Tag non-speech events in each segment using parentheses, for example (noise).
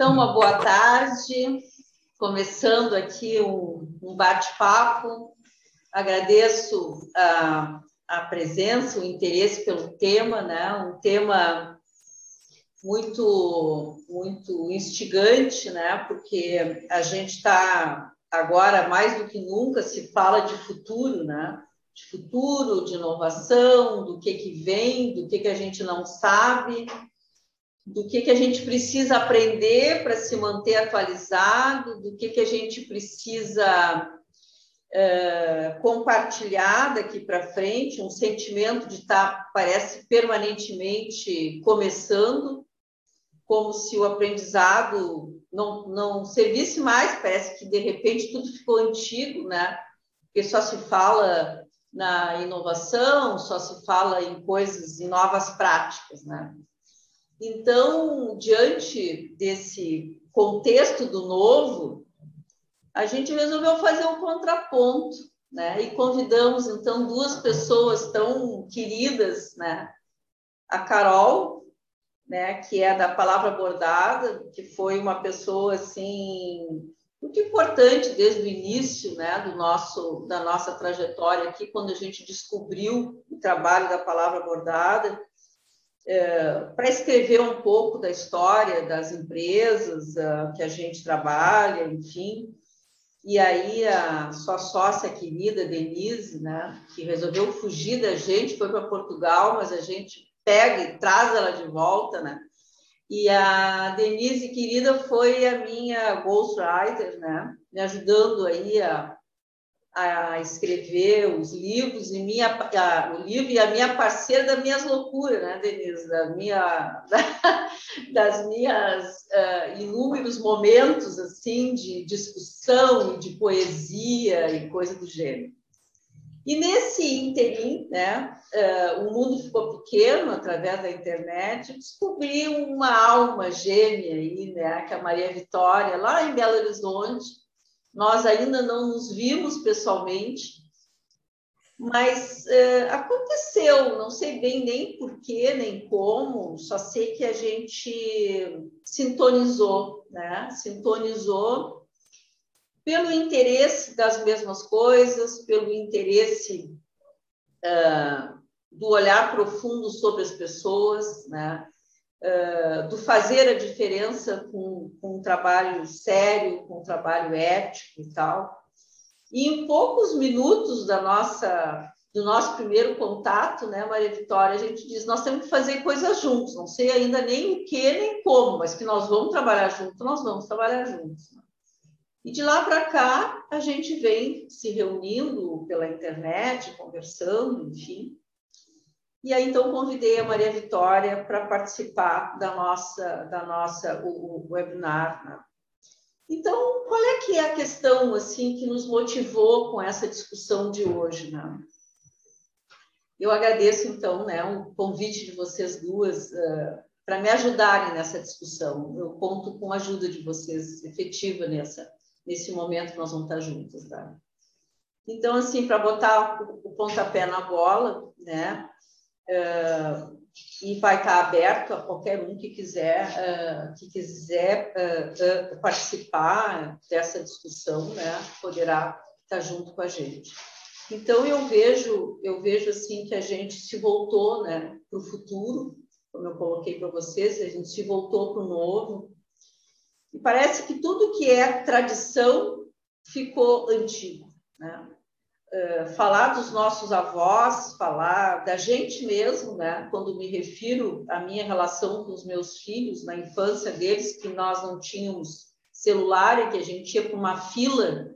Então, uma boa tarde, começando aqui um, bate-papo. Agradeço a, a presença, o interesse pelo tema, né? Um tema muito, muito instigante, né? Porque a gente está agora mais do que nunca se fala de futuro, né? De futuro, de inovação, do que que vem, do que que a gente não sabe, do que que a gente precisa aprender para se manter atualizado, do que que a gente precisa uh, compartilhar daqui para frente, um sentimento de estar, tá, parece, permanentemente começando, como se o aprendizado não, não servisse mais, parece que de repente tudo ficou antigo, né? Porque só se fala na inovação, só se fala em coisas, em novas práticas, né? Então, diante desse contexto do novo, a gente resolveu fazer um contraponto, né? E convidamos então duas pessoas tão queridas, né? A Carol, né, que é da palavra bordada, que foi uma pessoa assim muito importante desde o início, né, do nosso da nossa trajetória aqui, quando a gente descobriu o trabalho da palavra bordada, é, para escrever um pouco da história das empresas uh, que a gente trabalha, enfim. E aí a sua sócia querida Denise, né, que resolveu fugir da gente, foi para Portugal, mas a gente pega e traz ela de volta, né? E a Denise, querida, foi a minha ghostwriter, né? Me ajudando aí a, a escrever os livros e minha a, o livro e a minha parceira das minhas loucuras, né, Denise, da minha (laughs) da, das minhas uh, inúmeros momentos assim de discussão de poesia e coisa do gênero. E nesse interim, né, uh, o mundo ficou pequeno através da internet, descobri uma alma gêmea aí, né, que é a Maria Vitória, lá em Belo Horizonte. Nós ainda não nos vimos pessoalmente, mas uh, aconteceu, não sei bem nem porquê, nem como, só sei que a gente sintonizou, né? Sintonizou pelo interesse das mesmas coisas, pelo interesse uh, do olhar profundo sobre as pessoas, né? Do fazer a diferença com, com um trabalho sério, com um trabalho ético e tal. E em poucos minutos da nossa do nosso primeiro contato, né, Maria Vitória, a gente diz nós temos que fazer coisas juntos. Não sei ainda nem o que nem como, mas que nós vamos trabalhar juntos, nós vamos trabalhar juntos. E de lá para cá, a gente vem se reunindo pela internet, conversando, enfim. E aí, então, convidei a Maria Vitória para participar da nossa, da nossa o, o webinar. Né? Então, qual é que é a questão assim que nos motivou com essa discussão de hoje? Né? Eu agradeço, então, né, o convite de vocês duas uh, para me ajudarem nessa discussão. Eu conto com a ajuda de vocês efetiva nessa, nesse momento nós vamos estar juntos, tá? Então, assim, para botar o pontapé na bola, né? Uh, e vai estar aberto a qualquer um que quiser, uh, que quiser uh, participar dessa discussão, né? Poderá estar junto com a gente. Então eu vejo, eu vejo assim que a gente se voltou, né, para o futuro, como eu coloquei para vocês, a gente se voltou para o novo, e parece que tudo que é tradição ficou antigo. Né? Uh, falar dos nossos avós, falar da gente mesmo, né? quando me refiro à minha relação com os meus filhos, na infância deles, que nós não tínhamos celular e que a gente ia para uma fila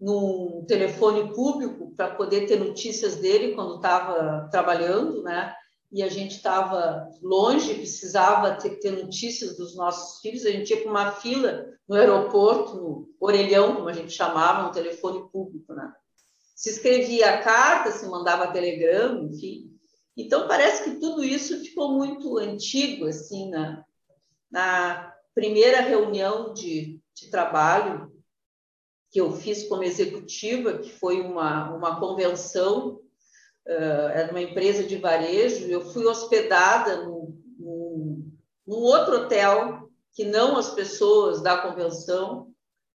num telefone público para poder ter notícias dele quando estava trabalhando, né? e a gente estava longe, precisava ter, ter, notícias dos nossos filhos, a gente ia para uma fila no aeroporto, no orelhão, como a gente chamava, no telefone público, né? Se escrevia carta, se mandava telegrama, enfim. Então, parece que tudo isso ficou muito antigo, assim, na, na primeira reunião de, de trabalho que eu fiz como executiva, que foi uma, uma convenção uh, era uma empresa de varejo, eu fui hospedada num, num outro hotel que não as pessoas da convenção,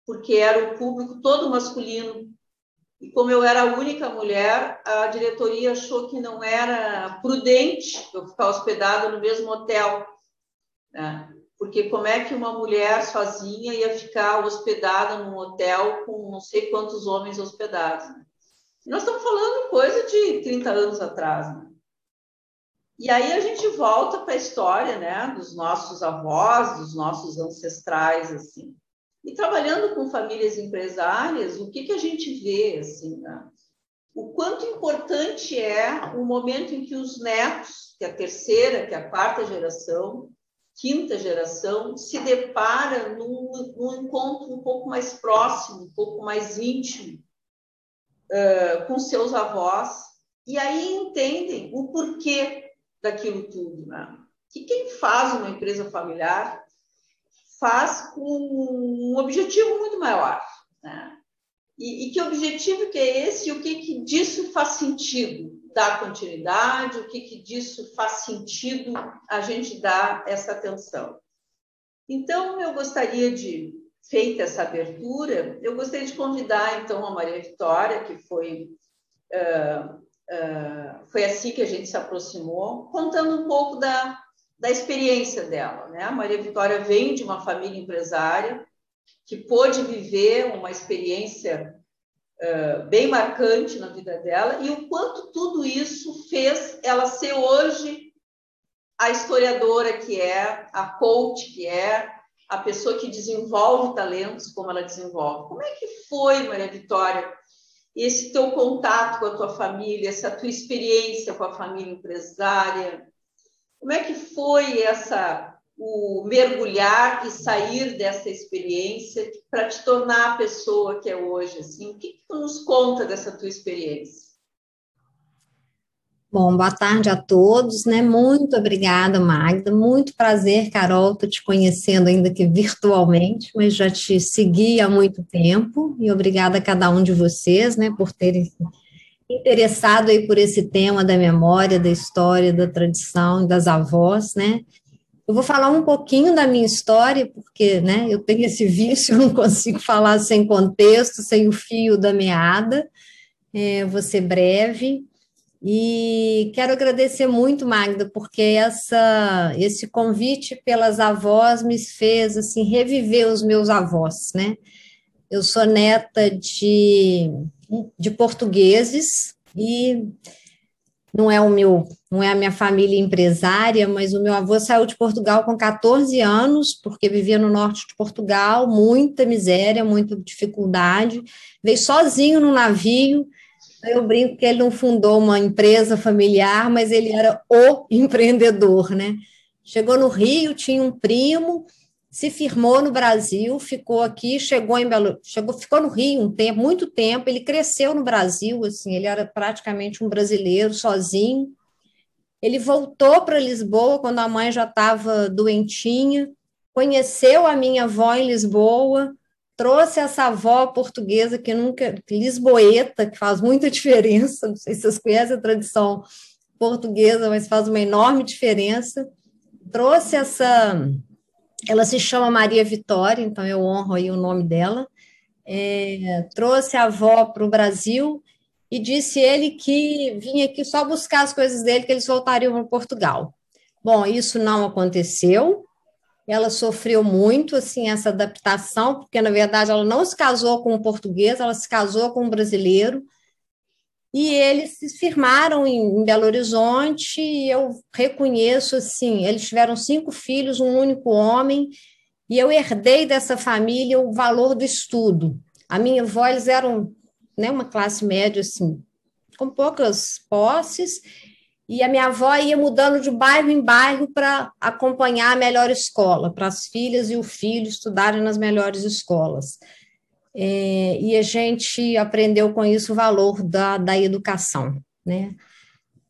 porque era o público todo masculino. E como eu era a única mulher, a diretoria achou que não era prudente eu ficar hospedada no mesmo hotel. Né? Porque como é que uma mulher sozinha ia ficar hospedada num hotel com não sei quantos homens hospedados? Né? Nós estamos falando coisa de 30 anos atrás. Né? E aí a gente volta para a história, né, dos nossos avós, dos nossos ancestrais, assim. E trabalhando com famílias empresárias, o que, que a gente vê, assim, né? O quanto importante é o momento em que os netos, que é a terceira, que é a quarta geração, quinta geração, se depara num, num encontro um pouco mais próximo, um pouco mais íntimo uh, com seus avós, e aí entendem o porquê daquilo tudo. Né? Que quem faz uma empresa familiar faz com um objetivo muito maior. Né? E, e, que objetivo que é esse e o que, que disso faz sentido? Dar continuidade, o que, que disso faz sentido a gente dar essa atenção? Então, eu gostaria de, feita essa abertura, eu gostaria de convidar, então, a Maria Vitória, que foi uh, Uh, foi assim que a gente se aproximou, contando um pouco da, da experiência dela. Né? A Maria Vitória vem de uma família empresária que pôde viver uma experiência uh, bem marcante na vida dela e o quanto tudo isso fez ela ser hoje a historiadora que é, a coach que é, a pessoa que desenvolve talentos como ela desenvolve. Como é que foi, Maria Vitória, esse teu contato com a tua família, essa tua experiência com a família empresária. Como é que foi essa o mergulhar e sair dessa experiência para te tornar a pessoa que é hoje? Assim, o que, que tu nos conta dessa tua experiência? Bom, boa tarde a todos, né? Muito obrigada, Magda. Muito prazer, Carol, tô te conhecendo ainda que virtualmente, mas já te segui há muito tempo e obrigada a cada um de vocês, né, por terem interessado aí por esse tema da memória, da história, da tradição, das avós, né? Eu vou falar um pouquinho da minha história, porque, né, eu tenho esse (laughs) vício, não consigo falar sem contexto, sem o fio da meada. É, vou ser breve. E quero agradecer muito, Magda, porque essa, esse convite pelas avós me fez assim reviver os meus avós, né? Eu sou neta de, de portugueses e não é o meu, não é a minha família empresária, mas o meu avô saiu de Portugal com 14 anos, porque vivia no norte de Portugal, muita miséria, muita dificuldade, veio sozinho no navio, eu brinco que ele não fundou uma empresa familiar, mas ele era o (laughs) empreendedor, né? Chegou no Rio, tinha um primo, se firmou no Brasil, ficou aqui, chegou em Belo, chegou, ficou no Rio um tempo, muito tempo. Ele cresceu no Brasil, assim, ele era praticamente um brasileiro sozinho. Ele voltou para Lisboa quando a mãe já estava doentinha, conheceu a minha avó em Lisboa, trouxe essa avó portuguesa que nunca, lisboeta, que faz muita (laughs) diferença, não sei se vocês conhecem a tradição portuguesa, mas faz uma enorme diferença. Trouxe essa, ela se chama Maria Vitória, então eu honro aí o nome dela. É, trouxe a avó para o Brasil e disse ele que vinha aqui só buscar as coisas dele, que eles voltariam para Portugal. Bom, isso não aconteceu, ela sofreu muito assim essa adaptação, porque na verdade ela não se casou com um português, ela se casou com um brasileiro. E eles se firmaram em, em Belo Horizonte, e eu reconheço assim, eles tiveram cinco filhos, um único homem, e eu herdei dessa família o valor do estudo. A minha avó, eles eram né, uma classe média assim, com poucas posses, e a minha avó ia mudando de bairro em bairro para acompanhar a melhor escola, para as filhas e o filho estudarem nas melhores escolas. É, e a gente aprendeu com isso o valor da, da educação, né?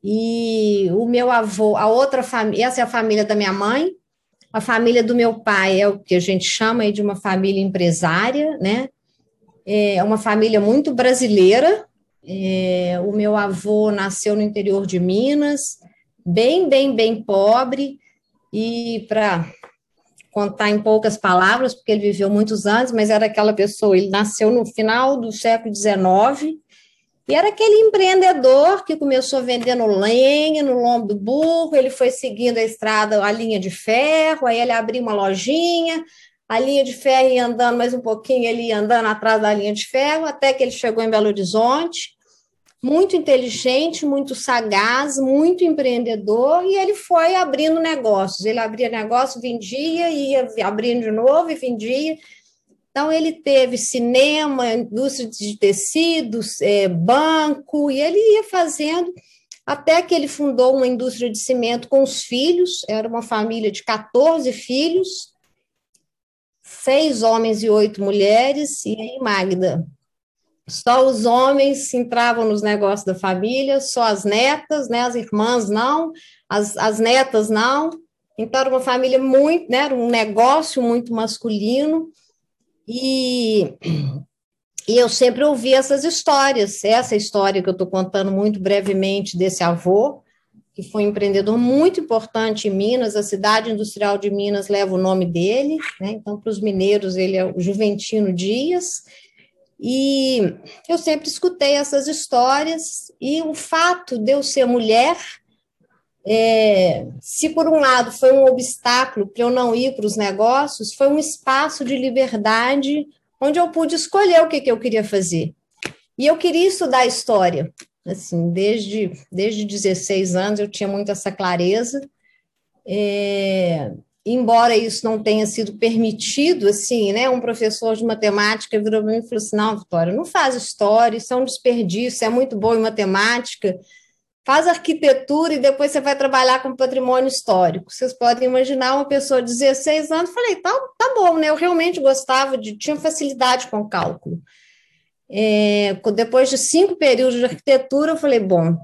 E o meu avô, a outra família, essa é a família da minha mãe, a família do meu pai é o que a gente chama de uma família empresária, né? É uma família muito brasileira, é, o meu avô nasceu no interior de Minas, bem, bem, bem pobre, e para contar em poucas palavras, porque ele viveu muitos anos, mas era aquela pessoa, ele nasceu no final do século XIX, e era aquele empreendedor que começou vendendo lenha no lombo do burro, ele foi seguindo a estrada, a linha de ferro, aí ele abriu uma lojinha, a linha de ferro ia andando mais um pouquinho, ele ia andando atrás da linha de ferro, até que ele chegou em Belo Horizonte, muito inteligente, muito sagaz, muito empreendedor, e ele foi abrindo negócios. Ele abria negócio, vendia, ia abrindo de novo e vendia. Então, ele teve cinema, indústria de tecidos, é, banco, e ele ia fazendo até que ele fundou uma indústria de cimento com os filhos, era uma família de 14 filhos, seis homens e oito mulheres, e aí, Magda, só os homens entravam nos negócios da família, só as netas, né, as irmãs não, as, as netas não. Então, era uma família muito, né, era um negócio muito masculino. E, e eu sempre ouvi essas histórias, essa história que eu estou contando muito brevemente desse avô, que foi um empreendedor muito importante em Minas, a cidade industrial de Minas leva o nome dele, né? então, para os mineiros, ele é o Juventino Dias, e eu sempre escutei essas histórias, e o fato de eu ser mulher, é, se por um lado foi um obstáculo para eu não ir para os negócios, foi um espaço de liberdade onde eu pude escolher o que, que eu queria fazer. E eu queria estudar história. Assim, desde, desde 16 anos eu tinha muito essa clareza. É, embora isso não tenha sido permitido, assim, né? Um professor de matemática virou para mim e falou assim: não, Vitória, não faz história, isso é um desperdício, é muito bom em matemática, faz arquitetura e depois você vai trabalhar com patrimônio histórico. Vocês podem imaginar uma pessoa de 16 anos, falei, tá, tá bom, né? Eu realmente gostava de, tinha facilidade com cálculo. É, depois de cinco períodos de arquitetura, eu falei, bom,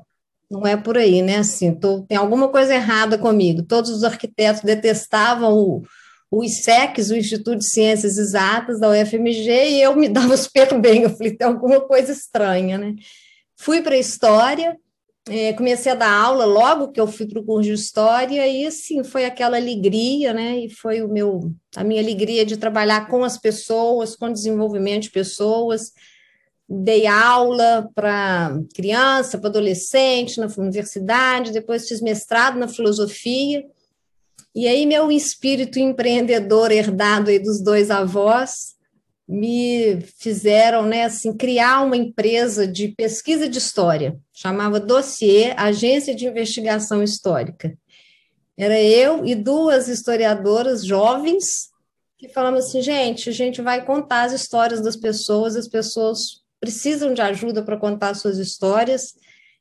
não é por aí, né? Assim, tô, tem alguma coisa errada comigo. Todos os arquitetos detestavam o, o ISEX, o Instituto de Ciências Exatas da UFMG, e eu me (laughs) dava super bem. Eu falei, tem alguma coisa estranha, né? Fui para a História, é, comecei a dar aula logo que eu fui para o curso de História, e assim, foi aquela alegria, né? E foi o meu, a minha alegria de trabalhar com as pessoas, com desenvolvimento de pessoas, dei aula para criança, para adolescente, na universidade, depois fiz mestrado na filosofia. E aí meu espírito empreendedor herdado aí dos dois avós me fizeram, né, assim, criar uma empresa de pesquisa de história, chamava Dossier, Agência de Investigação Histórica. Era eu e duas historiadoras jovens que falamos assim, gente, a gente vai contar as histórias das pessoas, as pessoas precisam de ajuda para contar suas histórias.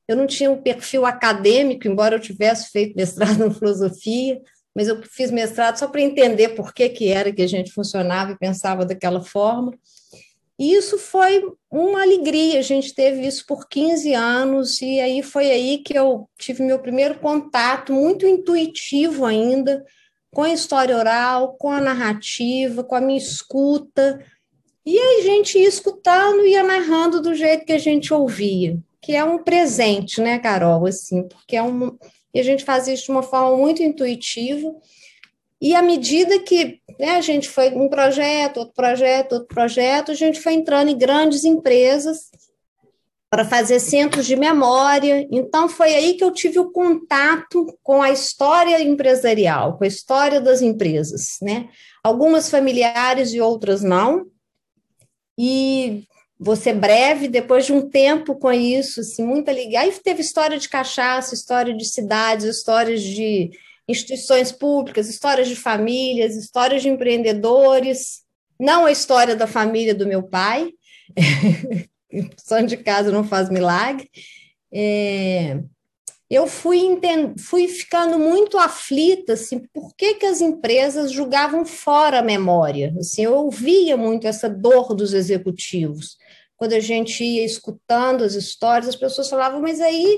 Eu não tinha um perfil acadêmico, embora eu tivesse feito mestrado (laughs) em filosofia, mas eu fiz mestrado só para entender por que, que era que a gente funcionava e pensava daquela forma. E isso foi uma alegria, a gente teve isso por 15 anos, e aí foi aí que eu tive meu primeiro contato, muito intuitivo ainda, com a história oral, com a narrativa, com a minha escuta, e a gente ia escutando e ia narrando do jeito que a gente ouvia, que é um presente, né, Carol? Assim, porque é um. E a gente faz isso de uma forma muito intuitiva. E à medida que né, a gente foi um projeto, outro projeto, outro projeto, a gente foi entrando em grandes empresas para fazer centros de memória. Então, foi aí que eu tive o contato com a história empresarial, com a história das empresas. Né? Algumas familiares e outras não, e você breve, depois de um tempo com isso, assim, muita liga. Aí teve história de cachaça, história de cidades, histórias de instituições públicas, histórias de famílias, histórias de empreendedores. Não a história da família do meu pai, (laughs) só de casa não faz milagre. É, eu fui, fui ficando muito aflita, assim, por que, que as empresas julgavam fora a memória? Assim, eu ouvia muito essa dor dos executivos. Quando a gente ia escutando as histórias, as pessoas falavam, mas aí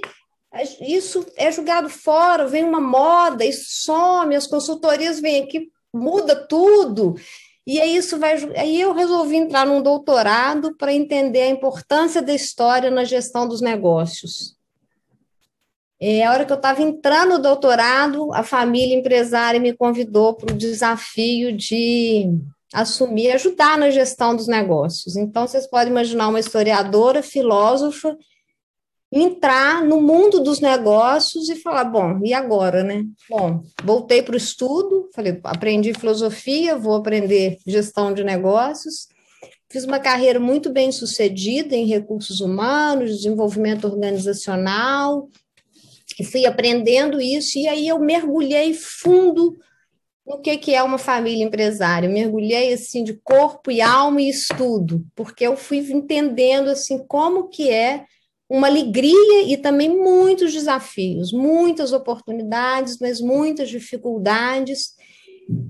isso é julgado fora, vem uma moda, isso some, as consultorias vêm aqui, muda tudo. E aí isso vai. Aí eu resolvi entrar num doutorado para entender a importância da história na gestão dos negócios. É, a hora que eu estava entrando no doutorado, a família empresária me convidou para o desafio de assumir, ajudar na gestão dos negócios. Então, vocês podem imaginar uma historiadora, filósofa, entrar no mundo dos negócios e falar, bom, e agora, né? Bom, voltei para o estudo, falei, aprendi filosofia, vou aprender gestão de negócios, fiz uma carreira muito bem sucedida em recursos humanos, desenvolvimento organizacional, e fui aprendendo isso, e aí eu mergulhei fundo no que, que é uma família empresária. Mergulhei assim de corpo e alma e estudo, porque eu fui entendendo assim como que é uma alegria e também muitos desafios, muitas oportunidades, mas muitas dificuldades.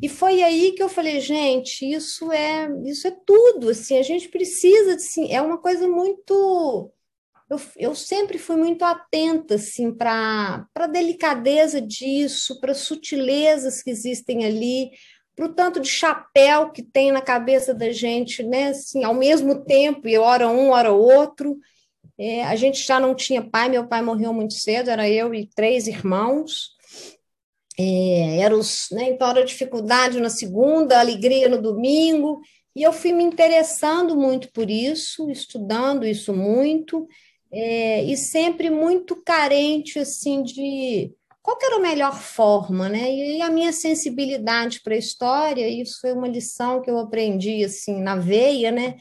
E foi aí que eu falei, gente, isso é isso é tudo, assim, a gente precisa, assim, é uma coisa muito eu, eu sempre fui muito atenta assim para a delicadeza disso, para sutilezas que existem ali, para o tanto de chapéu que tem na cabeça da gente, né? Assim, ao mesmo tempo, e hora um, hora outro. É, a gente já não tinha pai, meu pai morreu muito cedo, era eu e três irmãos. É, era os, né, então era dificuldade na segunda, alegria no domingo, e eu fui me interessando muito por isso, estudando isso muito, é, e sempre muito carente assim de qual era a melhor forma, né? E a minha sensibilidade para a história, isso foi uma lição que eu aprendi assim na veia, né?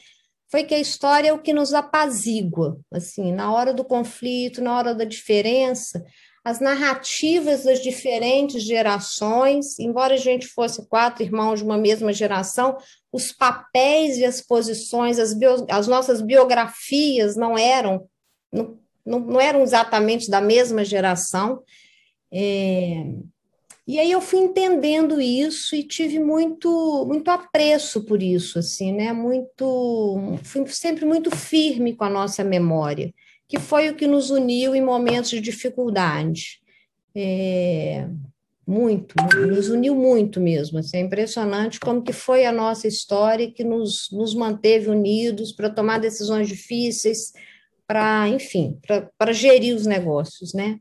foi que a história é o que nos apazigua, assim, na hora do conflito, na hora da diferença, as narrativas das diferentes gerações, embora a gente fosse quatro irmãos de uma mesma geração, os papéis e as posições, as, bio, as nossas biografias não eram, não, não, eram exatamente da mesma geração. É, e aí eu fui entendendo isso e tive muito muito apreço por isso, assim, né? Muito, fui sempre muito firme com a nossa memória, que foi o que nos uniu em momentos de dificuldade. É, muito, nos uniu muito mesmo. Assim, é impressionante como que foi a nossa história que nos, nos manteve unidos para tomar decisões difíceis, para, enfim, para gerir os negócios, né?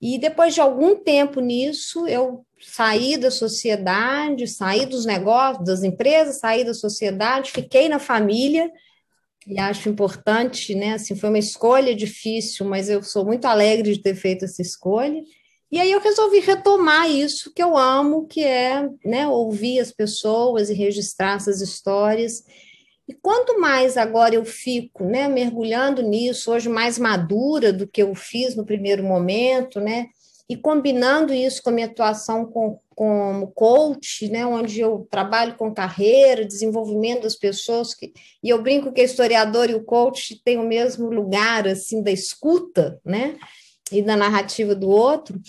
E depois de algum tempo nisso, eu saí da sociedade, saí dos negócios, das empresas, saí da sociedade, fiquei na família, e acho importante, né? Assim, foi uma escolha difícil, mas eu sou muito alegre de ter feito essa escolha. E aí eu resolvi retomar isso que eu amo, que é né, ouvir as pessoas e registrar essas histórias. E quanto mais agora eu fico, né, mergulhando nisso, hoje mais madura do que eu fiz no primeiro momento, né, e combinando isso com a minha atuação com, como coach, né, onde eu trabalho com carreira, desenvolvimento das pessoas, que, e eu brinco que a historiador e o coach têm o mesmo lugar, assim, da escuta, né, e da narrativa do outro,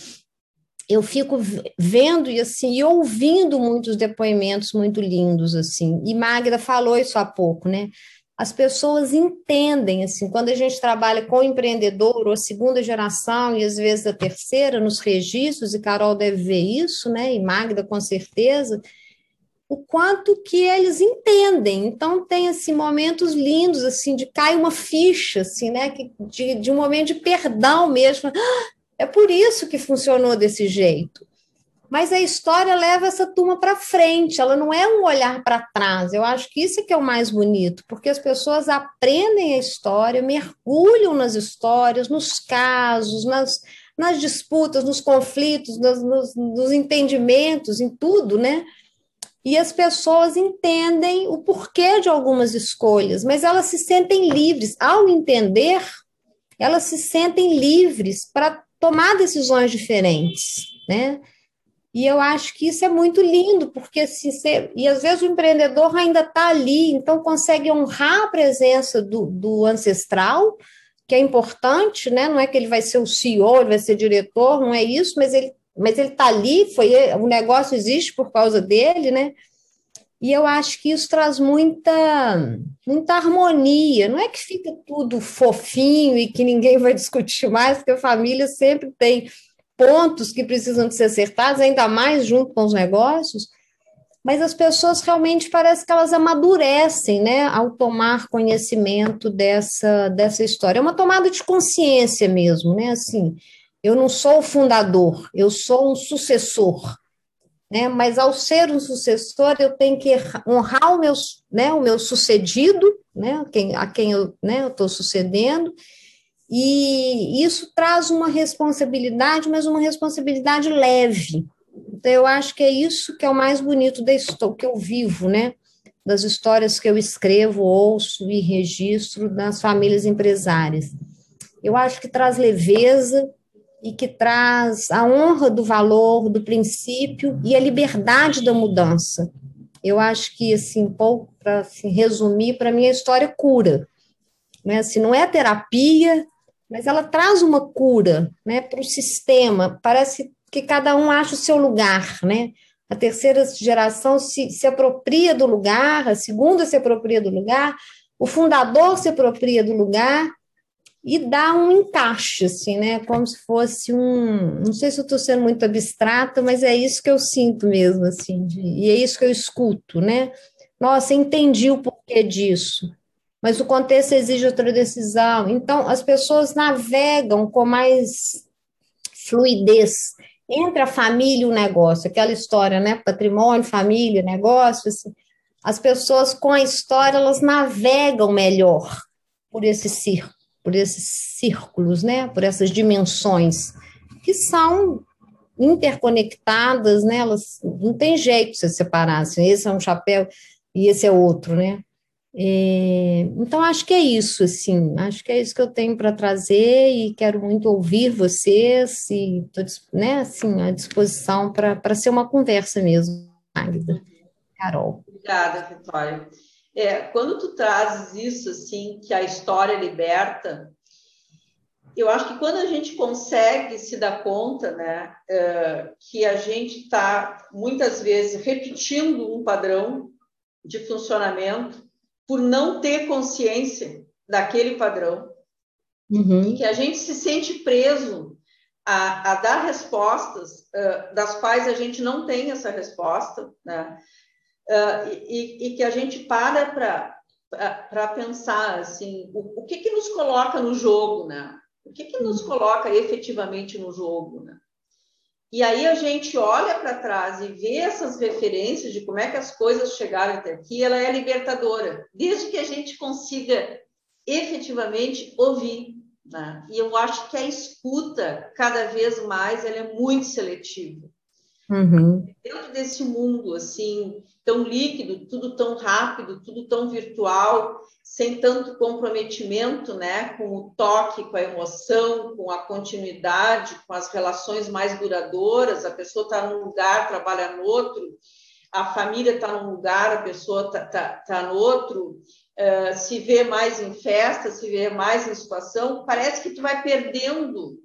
eu fico vendo e assim e ouvindo muitos depoimentos muito lindos assim. E Magda falou isso há pouco, né? As pessoas entendem assim, quando a gente trabalha com empreendedor ou a segunda geração e às vezes a terceira nos registros e Carol deve ver isso, né? E Magda com certeza, o quanto que eles entendem. Então tem assim momentos lindos assim de cai uma ficha assim, né, de, de um momento de perdão mesmo. É por isso que funcionou desse jeito. Mas a história leva essa turma para frente, ela não é um olhar para trás. Eu acho que isso é que é o mais bonito, porque as pessoas aprendem a história, mergulham nas histórias, nos casos, nas, nas disputas, nos conflitos, nos, nos, nos entendimentos, em tudo, né? E as pessoas entendem o porquê de algumas escolhas, mas elas se sentem livres. Ao entender, elas se sentem livres para tomar decisões diferentes, né? E eu acho que isso é muito lindo, porque se você, e às vezes o empreendedor ainda está ali, então consegue honrar a presença do, do ancestral, que é importante, né? Não é que ele vai ser o CEO, ele vai ser diretor, não é isso, mas ele mas ele está ali, foi o negócio existe por causa dele, né? E eu acho que isso traz muita, muita harmonia. Não é que fica tudo fofinho e que ninguém vai discutir mais, porque a família sempre tem pontos que precisam de ser acertados, ainda mais junto com os negócios. Mas as pessoas realmente parece que elas amadurecem, né, ao tomar conhecimento dessa, dessa história. É uma tomada de consciência mesmo, né? Assim, Eu não sou o fundador, eu sou um sucessor. Né? Mas ao ser um sucessor, eu tenho que honrar o meu, né, o meu sucedido, né, quem, a quem eu né, estou sucedendo, e isso traz uma responsabilidade, mas uma responsabilidade leve. Então, eu acho que é isso que é o mais bonito da história, que eu vivo, né? Das histórias que eu escrevo, ouço e registro das famílias empresárias. Eu acho que traz leveza e que traz a honra do valor, do princípio e a liberdade da mudança. Eu acho que, assim, pouco para assim, resumir, para mim a história cura. Né? Assim, não é terapia, mas ela traz uma cura né, para o sistema. Parece que cada um acha o seu lugar, né? A terceira geração se, se apropria do lugar, a segunda se apropria do lugar, o fundador se apropria do lugar e dá um encaixe, assim, né? Como se fosse um. Não sei se eu estou sendo muito abstrata, mas é isso que eu sinto mesmo, assim, de, e é isso que eu escuto, né? Nossa, entendi o porquê disso mas o contexto exige outra decisão. Então, as pessoas navegam com mais fluidez entre a família e o negócio, aquela história, né? Patrimônio, família, negócio. Assim. As pessoas com a história, elas navegam melhor por esse círculo, por esses círculos, né? Por essas dimensões que são interconectadas, né? Elas não tem jeito de se separar. Assim, esse é um chapéu e esse é outro, né? É, então, acho que é isso, assim, acho que é isso que eu tenho para trazer e quero muito ouvir vocês e estou né, assim, à disposição para ser uma conversa mesmo, Magda. Carol. Obrigada, Vitória. É, quando tu trazes isso, assim, que a história liberta, eu acho que quando a gente consegue se dar conta, né, é, que a gente está, muitas vezes, repetindo um padrão de funcionamento, por não ter consciência daquele padrão uhum. e que a gente se sente preso a, a dar respostas uh, das quais a gente não tem essa resposta, né? Uh, e, e, que a gente para para pensar assim o, o, que que nos coloca no jogo, né? O que que nos uhum. coloca efetivamente no jogo, né? E aí a gente olha para trás e vê essas referências de como é que as coisas chegaram até aqui, ela é libertadora, desde que a gente consiga efetivamente ouvir. Né? E eu acho que a escuta, cada vez mais, ela é muito seletiva. Uhum. Dentro desse mundo assim tão líquido, tudo tão rápido, tudo tão virtual, sem tanto comprometimento, né, com o toque, com a emoção, com a continuidade, com as relações mais duradouras. A pessoa está num lugar, trabalha no outro. A família está num lugar, a pessoa está tá, tá no outro. Uh, se vê mais em festa, se vê mais em situação, parece que tu vai perdendo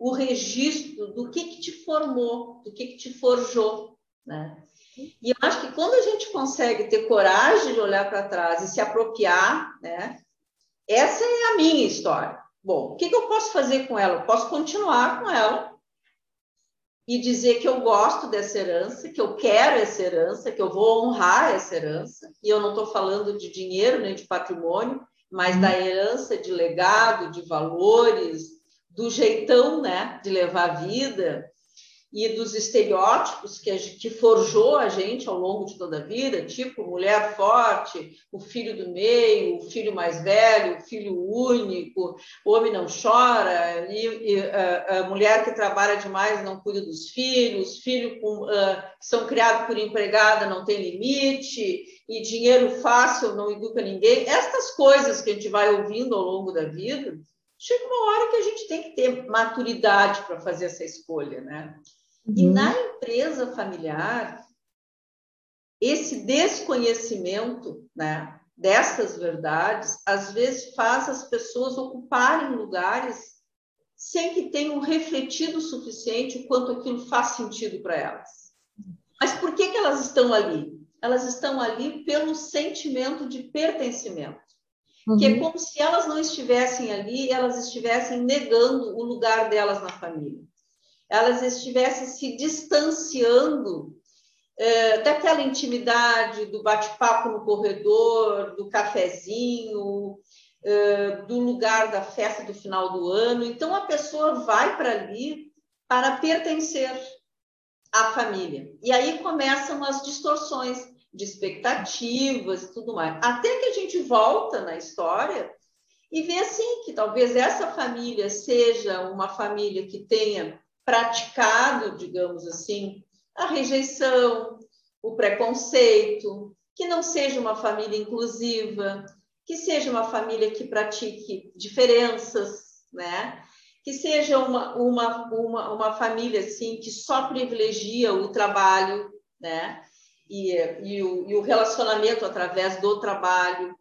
o registro do que, que te formou, do que, que te forjou. Né? E eu acho que quando a gente consegue ter coragem de olhar para trás e se apropriar, né? essa é a minha história. Bom, o que, que eu posso fazer com ela? Eu posso continuar com ela e dizer que eu gosto dessa herança, que eu quero essa herança, que eu vou honrar essa herança. E eu não estou falando de dinheiro nem de patrimônio, mas da herança de legado, de valores, do jeitão né, de levar a vida e dos estereótipos que, que forjou a gente ao longo de toda a vida, tipo mulher forte, o filho do meio, o filho mais velho, o filho único, o homem não chora, e, e a, a, mulher que trabalha demais não cuida dos filhos, filhos com, uh, que são criados por empregada não tem limite, e dinheiro fácil não educa ninguém. Estas coisas que a gente vai ouvindo ao longo da vida, chega uma hora que a gente tem que ter maturidade para fazer essa escolha, né? Uhum. E na empresa familiar, esse desconhecimento, né, dessas verdades, às vezes faz as pessoas ocuparem lugares sem que tenham refletido o suficiente o quanto aquilo faz sentido para elas. Mas por que, que elas estão ali? Elas estão ali pelo sentimento de pertencimento uhum. que é uhum. como se elas não estivessem ali, elas estivessem negando o lugar delas na família. Elas estivessem se distanciando é, daquela intimidade, do bate-papo no corredor, do cafezinho, uh, do lugar da festa do final do ano. Então, a pessoa vai para ali para pertencer à família. E aí começam as distorções de expectativas e tudo mais. Até que a gente volta na história e vê assim que talvez essa família seja uma família que tenha praticado, digamos assim, a rejeição, o preconceito, que não seja uma família inclusiva, que seja uma família que pratique diferenças, né? Que seja uma, uma, uma, uma família assim que só privilegia o trabalho, né? E, e, o, e o relacionamento através do trabalho.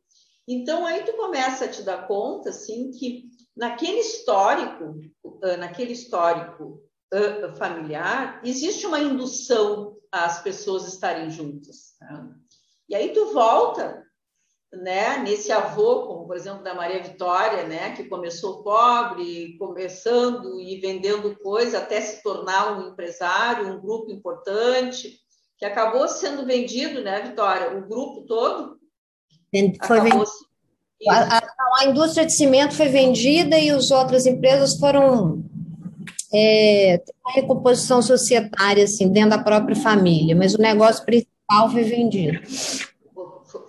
Então aí tu começa a te dar conta assim que naquele histórico, naquele histórico familiar, existe uma indução às pessoas estarem juntas. Né? E aí tu volta né, nesse avô, como por exemplo da Maria Vitória, né, que começou pobre, começando e vendendo coisa até se tornar um empresário, um grupo importante, que acabou sendo vendido, né, Vitória? O grupo todo foi vendido. A, a, a, indústria de cimento foi vendida e as outras empresas foram é, uma recomposição societária assim dentro da própria família, mas o negócio principal foi vendido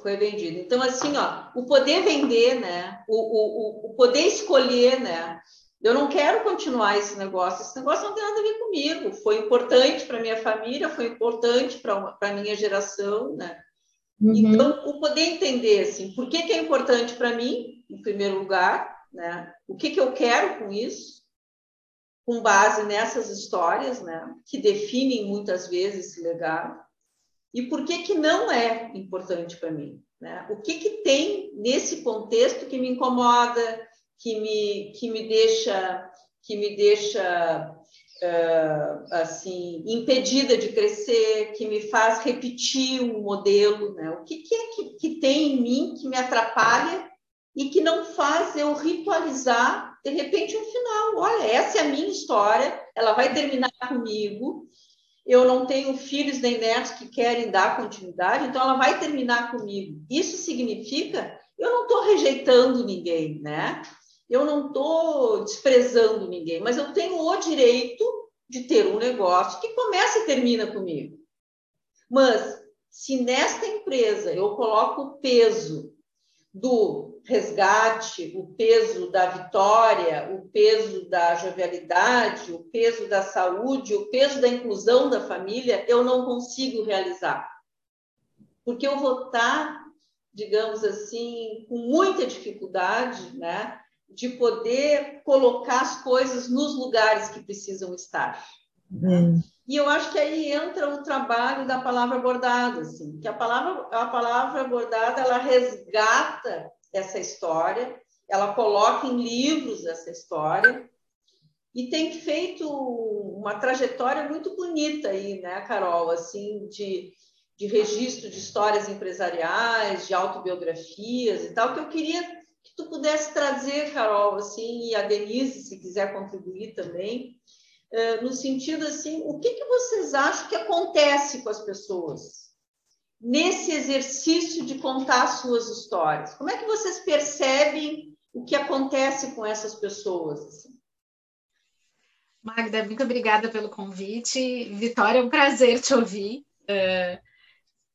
foi vendido. Então, assim, ó, o poder vender, né? O, o, o poder escolher, né? Eu não quero continuar esse negócio. Esse negócio não tem nada a ver comigo. Foi importante para minha família, foi importante para a minha geração, né? Uhum. Então, o poder entender, assim, por que, que é importante para mim, em primeiro lugar, né? O que, que eu quero com isso, com base nessas histórias, né? Que definem muitas vezes esse legado e por que, que não é importante para mim? Né? O que, que tem nesse contexto que me incomoda, que me, que me deixa, que me deixa uh, assim impedida de crescer, que me faz repetir um modelo? Né? O que, que é que, que tem em mim que me atrapalha e que não faz eu ritualizar de repente um final? Olha, essa é a minha história, ela vai terminar comigo eu não tenho filhos nem netos que querem dar continuidade, então ela vai terminar comigo. Isso significa eu não estou rejeitando ninguém, né? Eu não estou desprezando ninguém, mas eu tenho o direito de ter um negócio que começa e termina comigo. Mas se nesta empresa eu coloco o peso do resgate, o peso da vitória, o peso da jovialidade, o peso da saúde, o peso da inclusão da família, eu não consigo realizar. Porque eu vou estar, digamos assim, com muita dificuldade, né, de poder colocar as coisas nos lugares que precisam estar. Hum. E eu acho que aí entra o trabalho da palavra bordada, assim, que a palavra, a palavra bordada ela resgata essa história, ela coloca em livros essa história e tem feito uma trajetória muito bonita aí, né, Carol, assim, de, de registro de histórias empresariais, de autobiografias e tal, que eu queria que tu pudesse trazer, Carol, assim, e a Denise, se quiser contribuir também, uh, no sentido assim, o que, que vocês acham que acontece com as pessoas? nesse exercício de contar suas histórias? Como é que vocês percebem o que acontece com essas pessoas? Assim? Magda, muito obrigada pelo convite. Vitória, é um prazer te ouvir. Uh,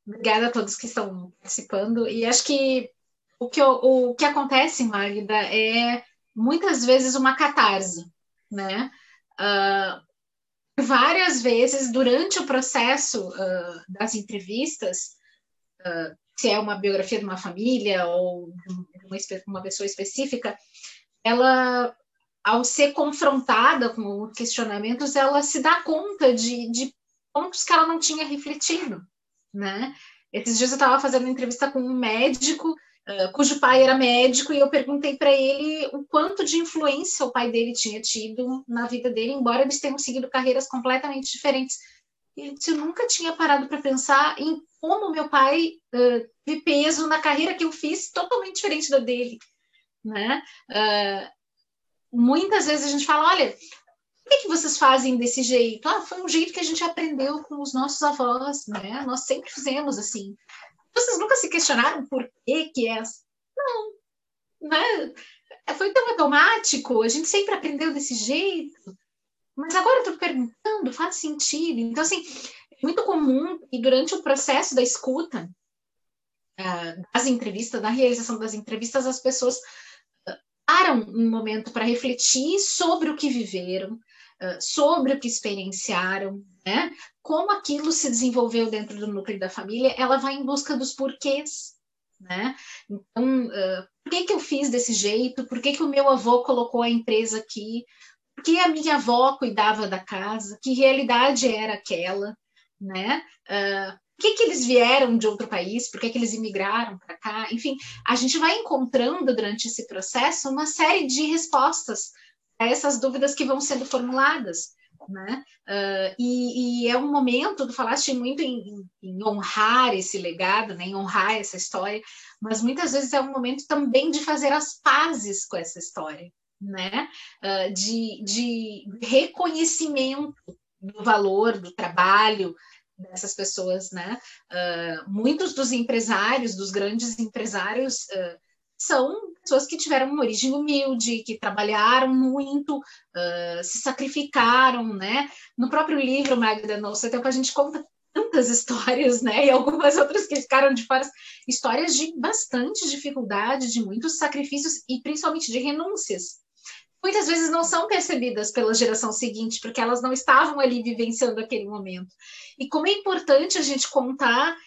obrigada a todos que estão participando. E acho que o que, o, que acontece, Magda, é muitas vezes uma catarse, né? Uh, várias vezes durante o processo uh, das entrevistas, uh, se é uma biografia de uma família ou de uma, uma pessoa específica, ela, ao ser confrontada com questionamentos, ela se dá conta de, de pontos que ela não tinha refletido, né? Esses dias eu estava fazendo entrevista com um médico cujo pai era médico, e eu perguntei para ele o quanto de influência o pai dele tinha tido na vida dele, embora eles tenham seguido carreiras completamente diferentes. Eu nunca tinha parado para pensar em como meu pai uh, teve peso na carreira que eu fiz, totalmente diferente da dele. Né? Uh, muitas vezes a gente fala, olha, por que, que, vocês fazem desse jeito? Ah, foi um jeito que a gente aprendeu com os nossos avós, né? Nós sempre fizemos assim. Vocês nunca se questionaram por que que é assim? Não. né? Foi tão automático, a gente sempre aprendeu desse jeito. Mas agora eu estou perguntando, faz sentido. Então, assim, é muito comum e durante o processo da escuta, uh, das entrevistas, da realização das entrevistas, as pessoas uh, param um momento para refletir sobre o que viveram, sobre o que experienciaram, né? Como aquilo se desenvolveu dentro do núcleo da família, ela vai em busca dos porquês, né? Então, uh, por que, que eu fiz desse jeito? Por que, que o meu avô colocou a empresa aqui? Por que a minha avó cuidava da casa? Que realidade era aquela, né? Uh, por que, que eles vieram de outro país? Por que, que eles imigraram para cá? Enfim, a gente vai encontrando durante esse processo uma série de respostas a essas dúvidas que vão sendo formuladas né? Uh, e, e, é um momento, tu falaste muito em, em, honrar esse legado, né? em honrar essa história, mas muitas vezes é um momento também de fazer as pazes com essa história, né? Uh, de, de reconhecimento do valor do trabalho dessas pessoas, né? Uh, muitos dos empresários, dos grandes empresários, são pessoas que tiveram uma origem humilde, que trabalharam muito, uh, se sacrificaram, né? No próprio livro, Magda, no tempo, a gente conta tantas (laughs) histórias, né? E algumas outras que ficaram de fora, histórias de bastante dificuldade, de muitos sacrifícios e principalmente de renúncias. Muitas vezes não são percebidas pela geração seguinte, porque elas não estavam ali vivenciando aquele momento. E como é importante a gente contar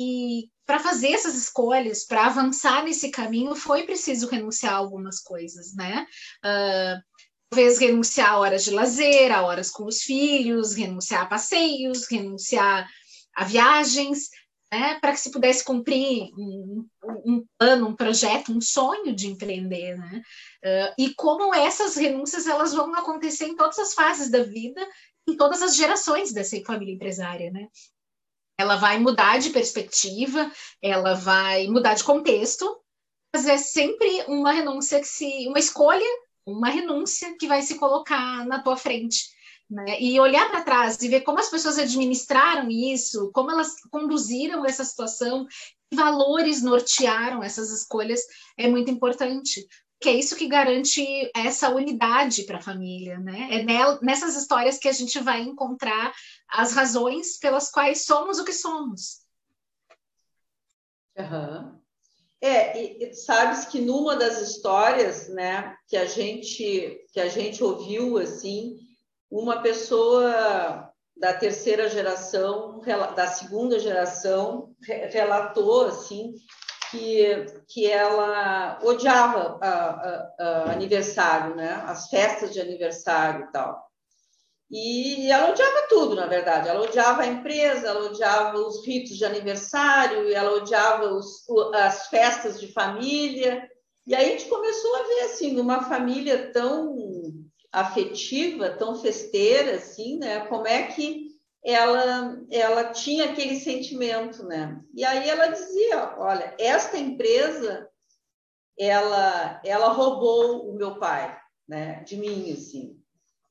e para fazer essas escolhas, para avançar nesse caminho, foi preciso renunciar a algumas coisas, né? Uh, talvez renunciar a horas de lazer, a horas com os filhos, renunciar a passeios, renunciar a viagens, né? Para que se pudesse cumprir um, um, plano, um projeto, um sonho de empreender, né? Uh, e como essas renúncias elas vão acontecer em todas as fases da vida, em todas as gerações dessa família empresária, né? Ela vai mudar de perspectiva, ela vai mudar de contexto, mas é sempre uma renúncia que se, uma escolha, uma renúncia que vai se colocar na tua frente. Né? E olhar para trás e ver como as pessoas administraram isso, como elas conduziram essa situação, que valores nortearam essas escolhas, é muito importante que é isso que garante essa unidade para a família, né? É nessas histórias que a gente vai encontrar as razões pelas quais somos o que somos. Uhum. É, e, sabes que numa das histórias, né, que a gente que a gente ouviu assim, uma pessoa da terceira geração, da segunda geração, relatou assim que, que ela odiava a, a, a aniversário, né? As festas de aniversário e tal. E ela odiava tudo, na verdade. Ela odiava a empresa, ela odiava os ritos de aniversário, ela odiava os, as festas de família. E aí a gente começou a ver assim, uma família tão afetiva, tão festeira, assim, né? Como é que ela, ela tinha aquele sentimento, né? E aí ela dizia, olha, esta empresa, ela, ela roubou o meu pai, né? De mim, assim.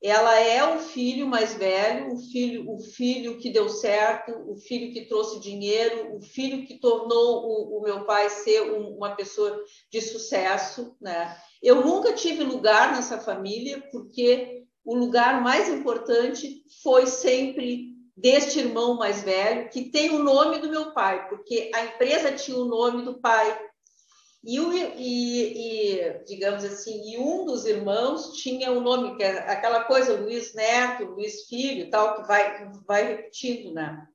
Ela é o filho mais velho, o filho, o filho que deu certo, o filho que trouxe dinheiro, o filho que tornou o, o meu pai ser um, uma pessoa de sucesso, né? Eu nunca tive lugar nessa família porque o lugar mais importante foi sempre deste irmão mais velho, que tem o nome do meu pai, porque a empresa tinha o nome do pai. E, o, e, e, digamos assim, e um dos irmãos tinha o nome, que é aquela coisa, Luiz Neto, Luiz Filho, tal, que vai, vai repetindo, né?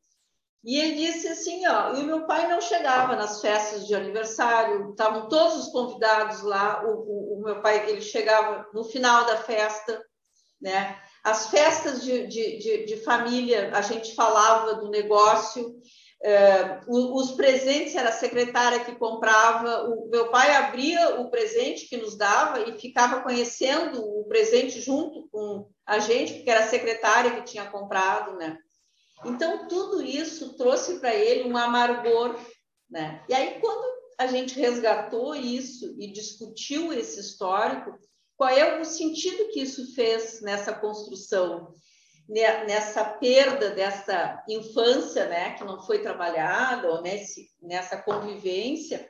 E ele disse assim, ó, e o meu pai não chegava nas festas de aniversário, estavam todos os convidados lá, o, o, o meu pai, ele chegava no final da festa, né? As festas de, de, de, de família, a gente falava do negócio, é, os presentes era a secretária que comprava, o meu pai abria o presente que nos dava e ficava conhecendo o presente junto com a gente, porque era a secretária que tinha comprado, né? Então, tudo isso trouxe para ele um amargor, né? E aí, quando a gente resgatou isso e discutiu esse histórico, qual é o sentido que isso fez nessa construção, nessa perda dessa infância, né, que não foi trabalhada, ou nesse, nessa convivência,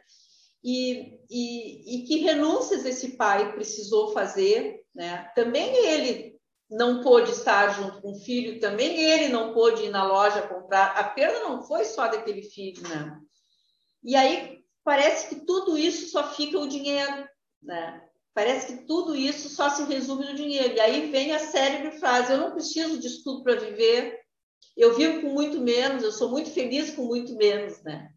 e, e, e que renúncias esse pai precisou fazer, né? Também ele não pôde estar junto com o filho, também ele não pôde ir na loja comprar. A perda não foi só daquele filho, né? E aí parece que tudo isso só fica o dinheiro, né? Parece que tudo isso só se resume no dinheiro. E aí vem a célebre frase: eu não preciso de tudo para viver, eu vivo com muito menos, eu sou muito feliz com muito menos, né?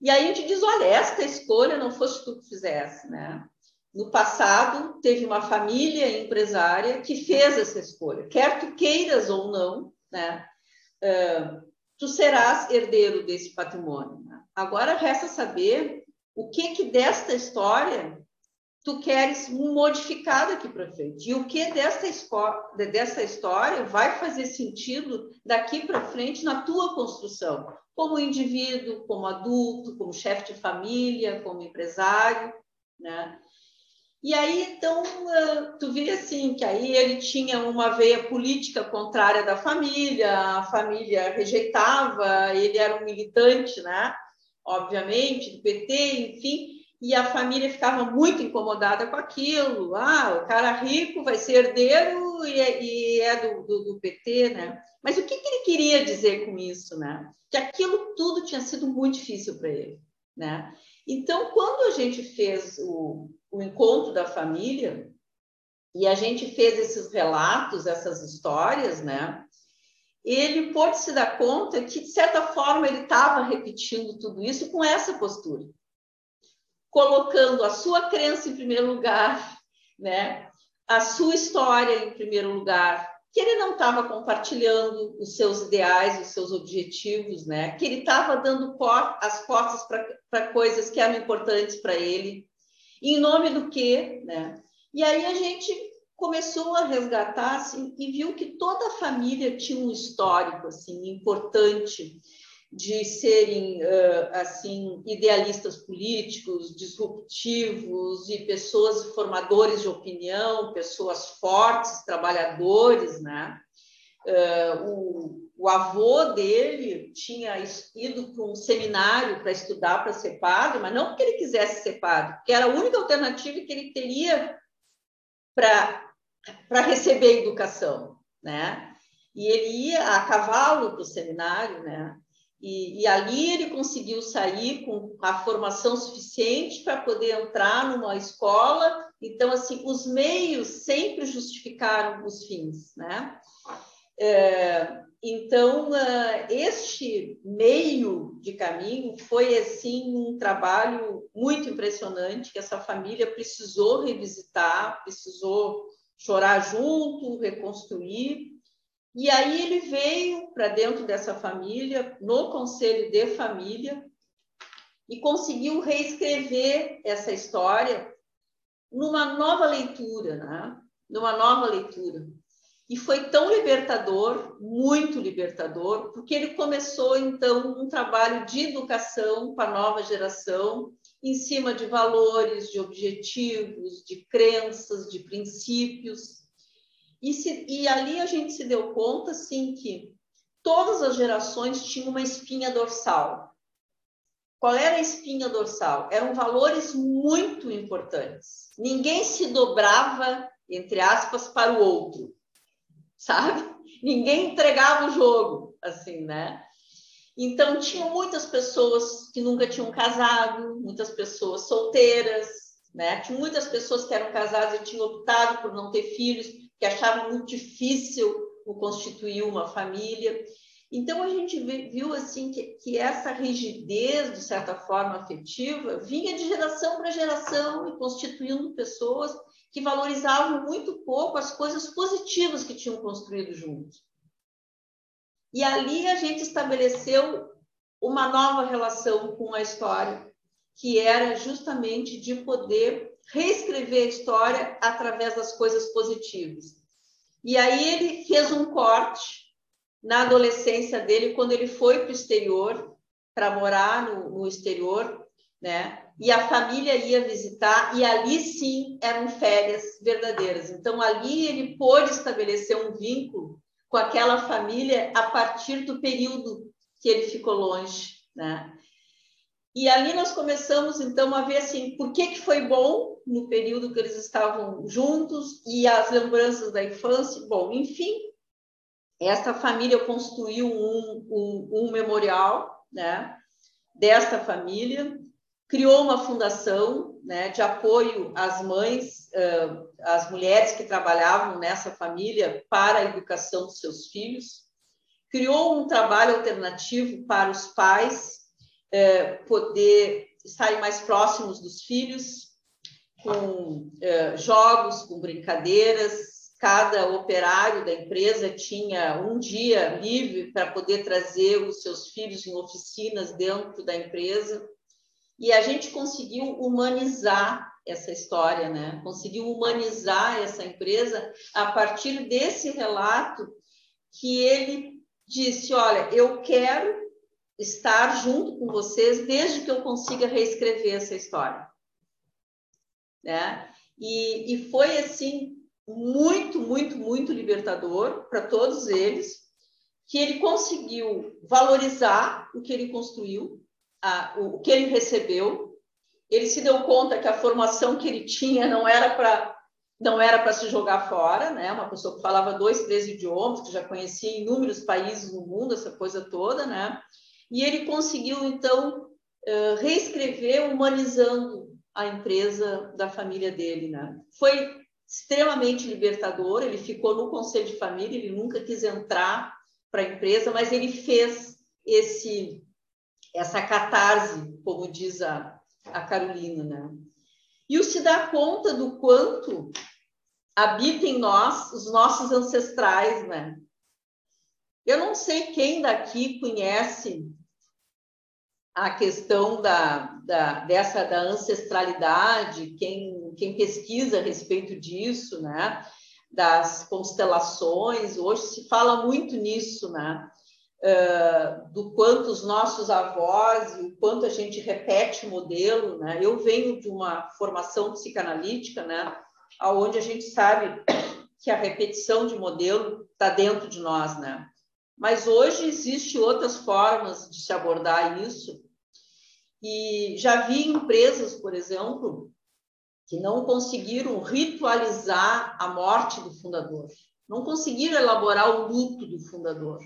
E aí a gente diz: olha, esta escolha não fosse tu que fizesse, né? No passado, teve uma família empresária que fez essa escolha, quer tu queiras ou não, né? Uh, tu serás herdeiro desse patrimônio. Né? Agora resta saber o que que desta história tu queres modificar daqui para frente. E o que dessa, dessa história vai fazer sentido daqui para frente na tua construção, como indivíduo, como adulto, como chefe de família, como empresário, né? E aí, então, tu vê assim, que aí ele tinha uma veia política contrária da família, a família rejeitava, ele era um militante, né? Obviamente, do PT, enfim, e a família ficava muito incomodada com aquilo. Ah, o cara rico vai ser herdeiro e é, e é do, do, do, PT, né? Mas o que, que, ele queria dizer com isso, né? Que aquilo tudo tinha sido muito difícil para ele, né? Então, quando a gente fez o, o encontro da família e a gente fez esses relatos, essas histórias, né? Ele pôde se dar conta que, de certa forma, ele estava repetindo tudo isso com essa postura colocando a sua crença em primeiro lugar, né? a sua história em primeiro lugar, que ele não estava compartilhando os seus ideais, os seus objetivos, né? que ele estava dando as costas para coisas que eram importantes para ele, em nome do quê? Né? E aí a gente começou a resgatar assim, e viu que toda a família tinha um histórico assim importante de serem assim idealistas políticos, disruptivos e pessoas formadores de opinião, pessoas fortes, trabalhadores, né? O, o avô dele tinha ido para um seminário para estudar para ser padre, mas não porque ele quisesse ser padre, porque era a única alternativa que ele teria para para receber educação, né? E ele ia a cavalo para o seminário, né? E, e, ali ele conseguiu sair com a formação suficiente para poder entrar numa escola. Então, assim, os meios sempre justificaram os fins, né? É, então, é, este meio de caminho foi, assim, um trabalho muito impressionante que essa família precisou revisitar, precisou chorar junto, reconstruir, e aí ele veio para dentro dessa família, no conselho de família, e conseguiu reescrever essa história numa nova leitura, né? numa nova leitura. E foi tão libertador, muito libertador, porque ele começou então um trabalho de educação para a nova geração, em cima de valores, de objetivos, de crenças, de princípios, e, se, e ali a gente se deu conta, assim, que todas as gerações tinham uma espinha dorsal. Qual era a espinha dorsal? Eram valores muito importantes. Ninguém se dobrava, entre aspas, para o outro, sabe? Ninguém entregava o jogo, assim, né? Então, tinham muitas pessoas que nunca tinham casado, muitas pessoas solteiras, né? Tinha muitas pessoas que eram casadas e tinham optado por não ter filhos, que achavam muito difícil o constituir uma família. Então a gente viu assim que, que essa rigidez, de certa forma afetiva, vinha de geração para geração e constituindo pessoas que valorizavam muito pouco as coisas positivas que tinham construído juntos. E ali a gente estabeleceu uma nova relação com a história, que era justamente de poder reescrever a história através das coisas positivas. E aí ele fez um corte na adolescência dele, quando ele foi para o exterior, para morar no, no exterior, né? E a família ia visitar, e ali sim eram férias verdadeiras. Então, ali ele pôde estabelecer um vínculo com aquela família a partir do período que ele ficou longe, né? E ali nós começamos, então, a ver assim, por que, que foi bom no período que eles estavam juntos e as lembranças da infância. Bom, enfim, esta família construiu um, um, um memorial né, desta família, criou uma fundação né, de apoio às mães, uh, às mulheres que trabalhavam nessa família para a educação dos seus filhos, criou um trabalho alternativo para os pais é, poder estarem mais próximos dos filhos, com é, jogos, com brincadeiras. Cada operário da empresa tinha um dia livre para poder trazer os seus filhos em oficinas dentro da empresa. E a gente conseguiu humanizar essa história, né? Conseguiu humanizar essa empresa a partir desse relato que ele disse: Olha, eu quero estar junto com vocês desde que eu consiga reescrever essa história. Né? E, e foi assim muito, muito, muito libertador para todos eles, que ele conseguiu valorizar o que ele construiu, a, o, o que ele recebeu. Ele se deu conta que a formação que ele tinha não era para não era para se jogar fora, né? Uma pessoa que falava dois, três idiomas, que já conhecia inúmeros países no mundo, essa coisa toda, né? E ele conseguiu, então, reescrever, humanizando a empresa da família dele. Né? Foi extremamente libertador, ele ficou no conselho de família, ele nunca quis entrar para a empresa, mas ele fez esse essa catarse, como diz a, a Carolina. Né? E o se dá conta do quanto habita em nós os nossos ancestrais, né? Eu não sei quem daqui conhece a questão da, da, dessa da ancestralidade, quem, quem pesquisa a respeito disso, né? das constelações, hoje se fala muito nisso, né? Uh, do quanto os nossos avós e o quanto a gente repete modelo, né? Eu venho de uma formação psicanalítica, né? Onde a gente sabe que a repetição de modelo está dentro de nós, né? Mas hoje existe outras formas de se abordar isso. E já vi empresas, por exemplo, que não conseguiram ritualizar a morte do fundador, não conseguiram elaborar o luto do fundador.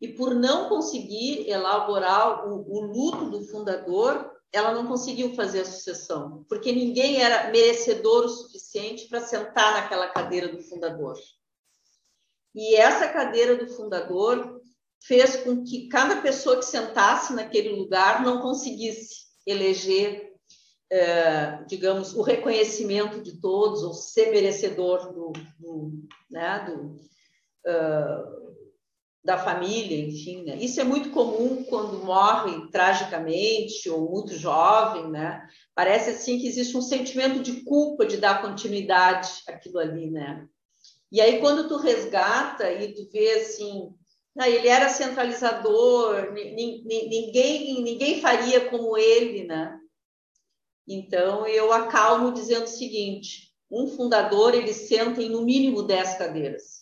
E por não conseguir elaborar o, o luto do fundador, ela não conseguiu fazer a sucessão, porque ninguém era merecedor o suficiente para sentar naquela cadeira do fundador. E essa cadeira do fundador fez com que cada pessoa que sentasse naquele lugar não conseguisse eleger, é, digamos, o reconhecimento de todos, ou ser merecedor do, do, né, do uh, da família, enfim. Né? Isso é muito comum quando morre tragicamente ou muito jovem, né? Parece assim que existe um sentimento de culpa de dar continuidade àquilo ali, né? E aí, quando tu resgata e tu vê assim, ah, ele era centralizador, ninguém, ninguém faria como ele, né? Então, eu acalmo dizendo o seguinte: um fundador, ele senta em no mínimo 10 cadeiras.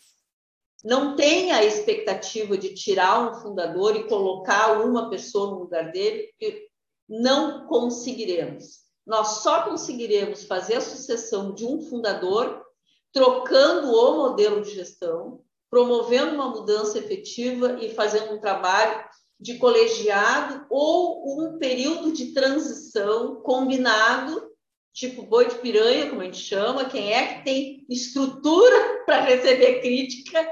Não tenha a expectativa de tirar um fundador e colocar uma pessoa no lugar dele, porque não conseguiremos. Nós só conseguiremos fazer a sucessão de um fundador trocando o modelo de gestão, promovendo uma mudança efetiva e fazendo um trabalho de colegiado ou um período de transição combinado, tipo boi de piranha, como a gente chama, quem é que tem estrutura (laughs) para receber crítica,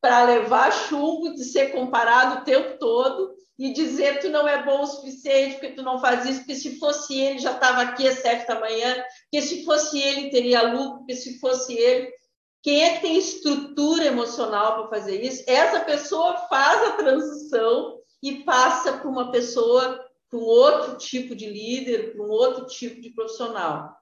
para levar chumbo, de ser comparado o tempo todo e dizer tu não é bom o suficiente, porque tu não faz isso, porque se fosse ele já estava aqui às sete da manhã, porque se fosse ele teria lucro, porque se fosse ele. Quem é que tem estrutura emocional para fazer isso? Essa pessoa faz a transição e passa para uma pessoa, para um outro tipo de líder, para um outro tipo de profissional.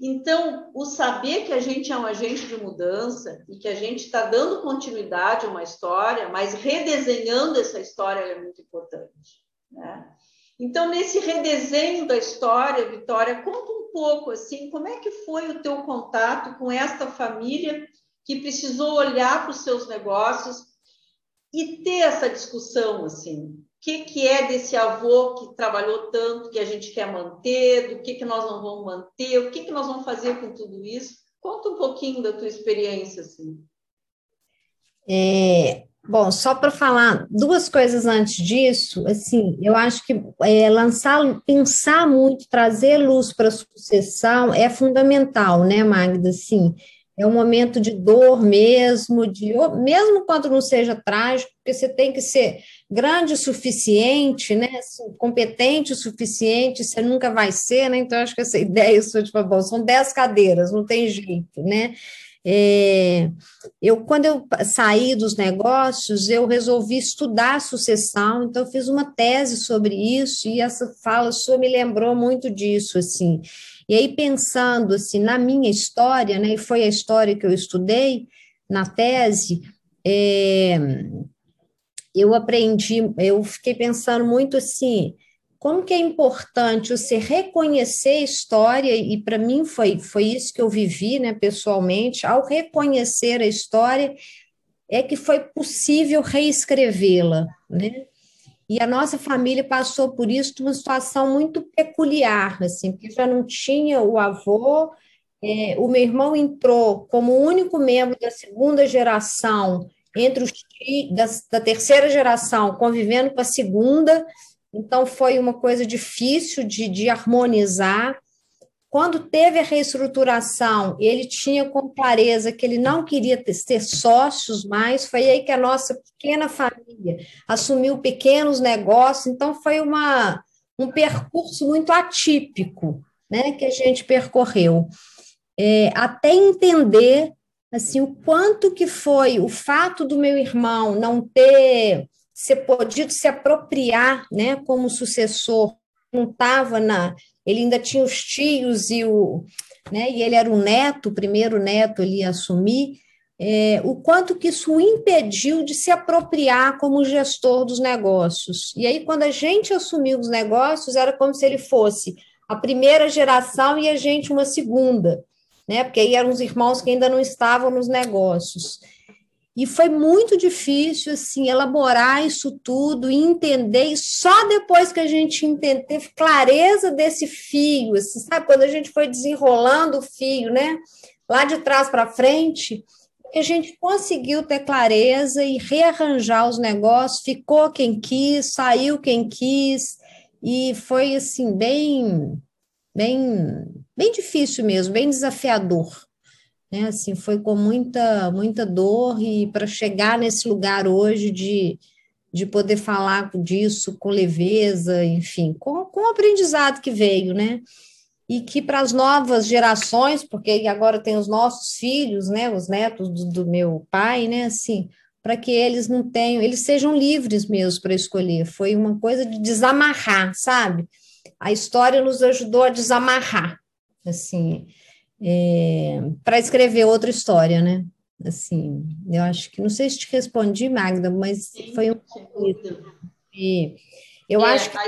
Então, o saber que a gente é um agente de mudança e que a gente está dando continuidade a uma história, mas redesenhando essa história é muito importante. Né? Então, nesse redesenho da história, Vitória, conta um pouco assim, como é que foi o teu contato com esta família que precisou olhar para os seus negócios e ter essa discussão assim. que, que é desse avô que trabalhou tanto, que a gente quer manter, do que, que nós não vamos manter, o que, que nós vamos fazer com tudo isso. Conta um pouquinho da tua experiência, assim. É, bom, só para falar duas coisas antes disso, assim, eu acho que é, lançar, pensar muito, trazer luz para a sucessão é fundamental, né, Magda? Assim, é um momento de dor mesmo, de mesmo quando não seja trágico, porque você tem que ser grande o suficiente, né, assim, competente o suficiente, você nunca vai ser, né, então acho que essa (laughs) ideia sua, tipo, bom, são dez cadeiras, não tem jeito, né, é, eu, quando eu saí dos negócios, eu resolvi estudar sucessão, então fiz uma tese sobre isso, e essa fala sua me lembrou muito disso, assim, e aí, pensando assim, na minha história, né, e foi a história que eu estudei na tese, é, eu aprendi, eu fiquei pensando muito assim, como que é importante você reconhecer a história, e para mim foi, foi isso que eu vivi, né, pessoalmente, ao reconhecer a história, é que foi possível reescrevê-la, né? E a nossa família passou por isso uma situação muito peculiar, assim, porque já não tinha o avô, é, o meu irmão entrou como único membro da segunda geração, entre os da, da terceira geração, convivendo com a segunda, então foi uma coisa difícil de, de harmonizar. Quando teve a reestruturação, ele tinha com clareza que ele não queria ter, ter sócios mais, foi aí que a nossa pequena família assumiu pequenos negócios, então foi uma, um percurso muito atípico né, que a gente percorreu. É, até entender assim o quanto que foi o fato do meu irmão não ter ser podido se apropriar né, como sucessor, não estava na ele ainda tinha os tios e o, né, e ele era o neto, o primeiro neto ali a assumir, é, o quanto que isso o impediu de se apropriar como gestor dos negócios. E aí, quando a gente assumiu os negócios, era como se ele fosse a primeira geração e a gente uma segunda, né? Porque aí eram os irmãos que ainda não estavam nos negócios. E foi muito difícil, assim, elaborar isso tudo e entender, e só depois que a gente entende, teve clareza desse fio, assim, sabe? Quando a gente foi desenrolando o fio, né? Lá de trás para frente, a gente conseguiu ter clareza e rearranjar os negócios, ficou quem quis, saiu quem quis, e foi, assim, bem, bem, bem difícil mesmo, bem desafiador né? Assim, foi com muita, muita dor e para chegar nesse lugar hoje de, de poder falar disso com leveza, enfim, com, com o aprendizado que veio, né? E que para as novas gerações, porque agora tem os nossos filhos, né, os netos do, do meu pai, né, assim, para que eles não tenham, eles sejam livres mesmo para escolher. Foi uma coisa de desamarrar, sabe? A história nos ajudou a desamarrar, assim, é, para escrever outra história, né? Assim, eu acho que não sei se te respondi, Magda, mas Sim, foi um e eu é, acho que a,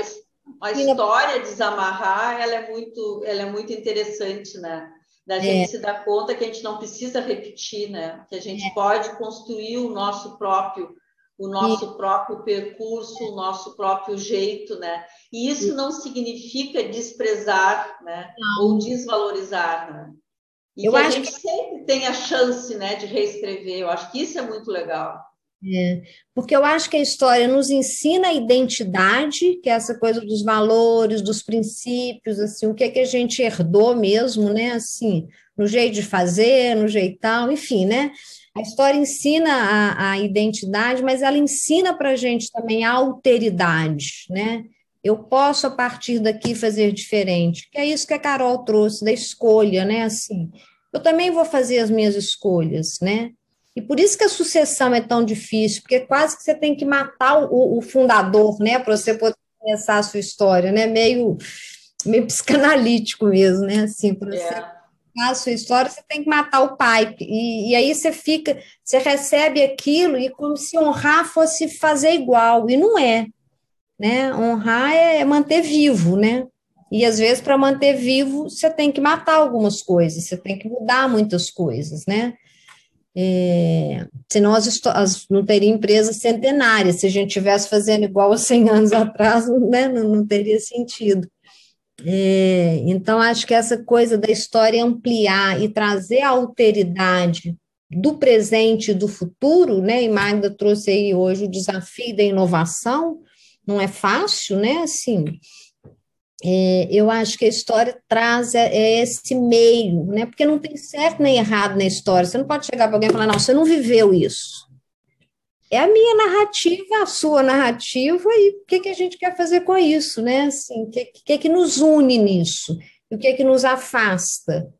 a história desamarrar ela é muito ela é muito interessante, né? Da gente é. se dar conta que a gente não precisa repetir, né? Que a gente é. pode construir o nosso próprio o nosso e... próprio percurso, o nosso próprio jeito, né? E isso não significa desprezar, né? Não. Ou desvalorizar, né? E eu que a gente que... sempre tem a chance né, de reescrever. Eu acho que isso é muito legal. É, porque eu acho que a história nos ensina a identidade, que é essa coisa dos valores, dos princípios, assim, o que é que a gente herdou mesmo, né? Assim, no jeito de fazer, no jeitão, enfim, né? A história ensina a, a identidade, mas ela ensina para a gente também a alteridade, né? Eu posso, a partir daqui, fazer diferente. Que é isso que a Carol trouxe, da escolha, né? Assim, eu também vou fazer as minhas escolhas, né? E por isso que a sucessão é tão difícil, porque quase que você tem que matar o, o fundador, né? Para você poder começar a sua história, né? Meio, meio psicanalítico mesmo, né? Assim, para você é. a sua história, você tem que matar o pai. E, e aí você fica, você recebe aquilo e como se honrar fosse fazer igual, e não é né? Honrar é manter vivo, né? E às vezes, para manter vivo, você tem que matar algumas coisas, você tem que mudar muitas coisas, né? É, senão as, as, não teria empresas centenárias, se a gente estivesse fazendo igual há 100 anos atrás, (laughs) né, não, não teria sentido. É, então, acho que essa coisa da história ampliar e trazer a alteridade do presente e do futuro, né? E Magda trouxe aí hoje o desafio da inovação, não é fácil, né? Assim, é, eu acho que a história traz é, é esse meio, né? Porque não tem certo nem errado na história. Você não pode chegar para alguém e falar, não, você não viveu isso. É a minha narrativa, a sua narrativa, e o que, que a gente quer fazer com isso, né? Assim, o que, que, que nos une nisso? E o que, que nos afasta,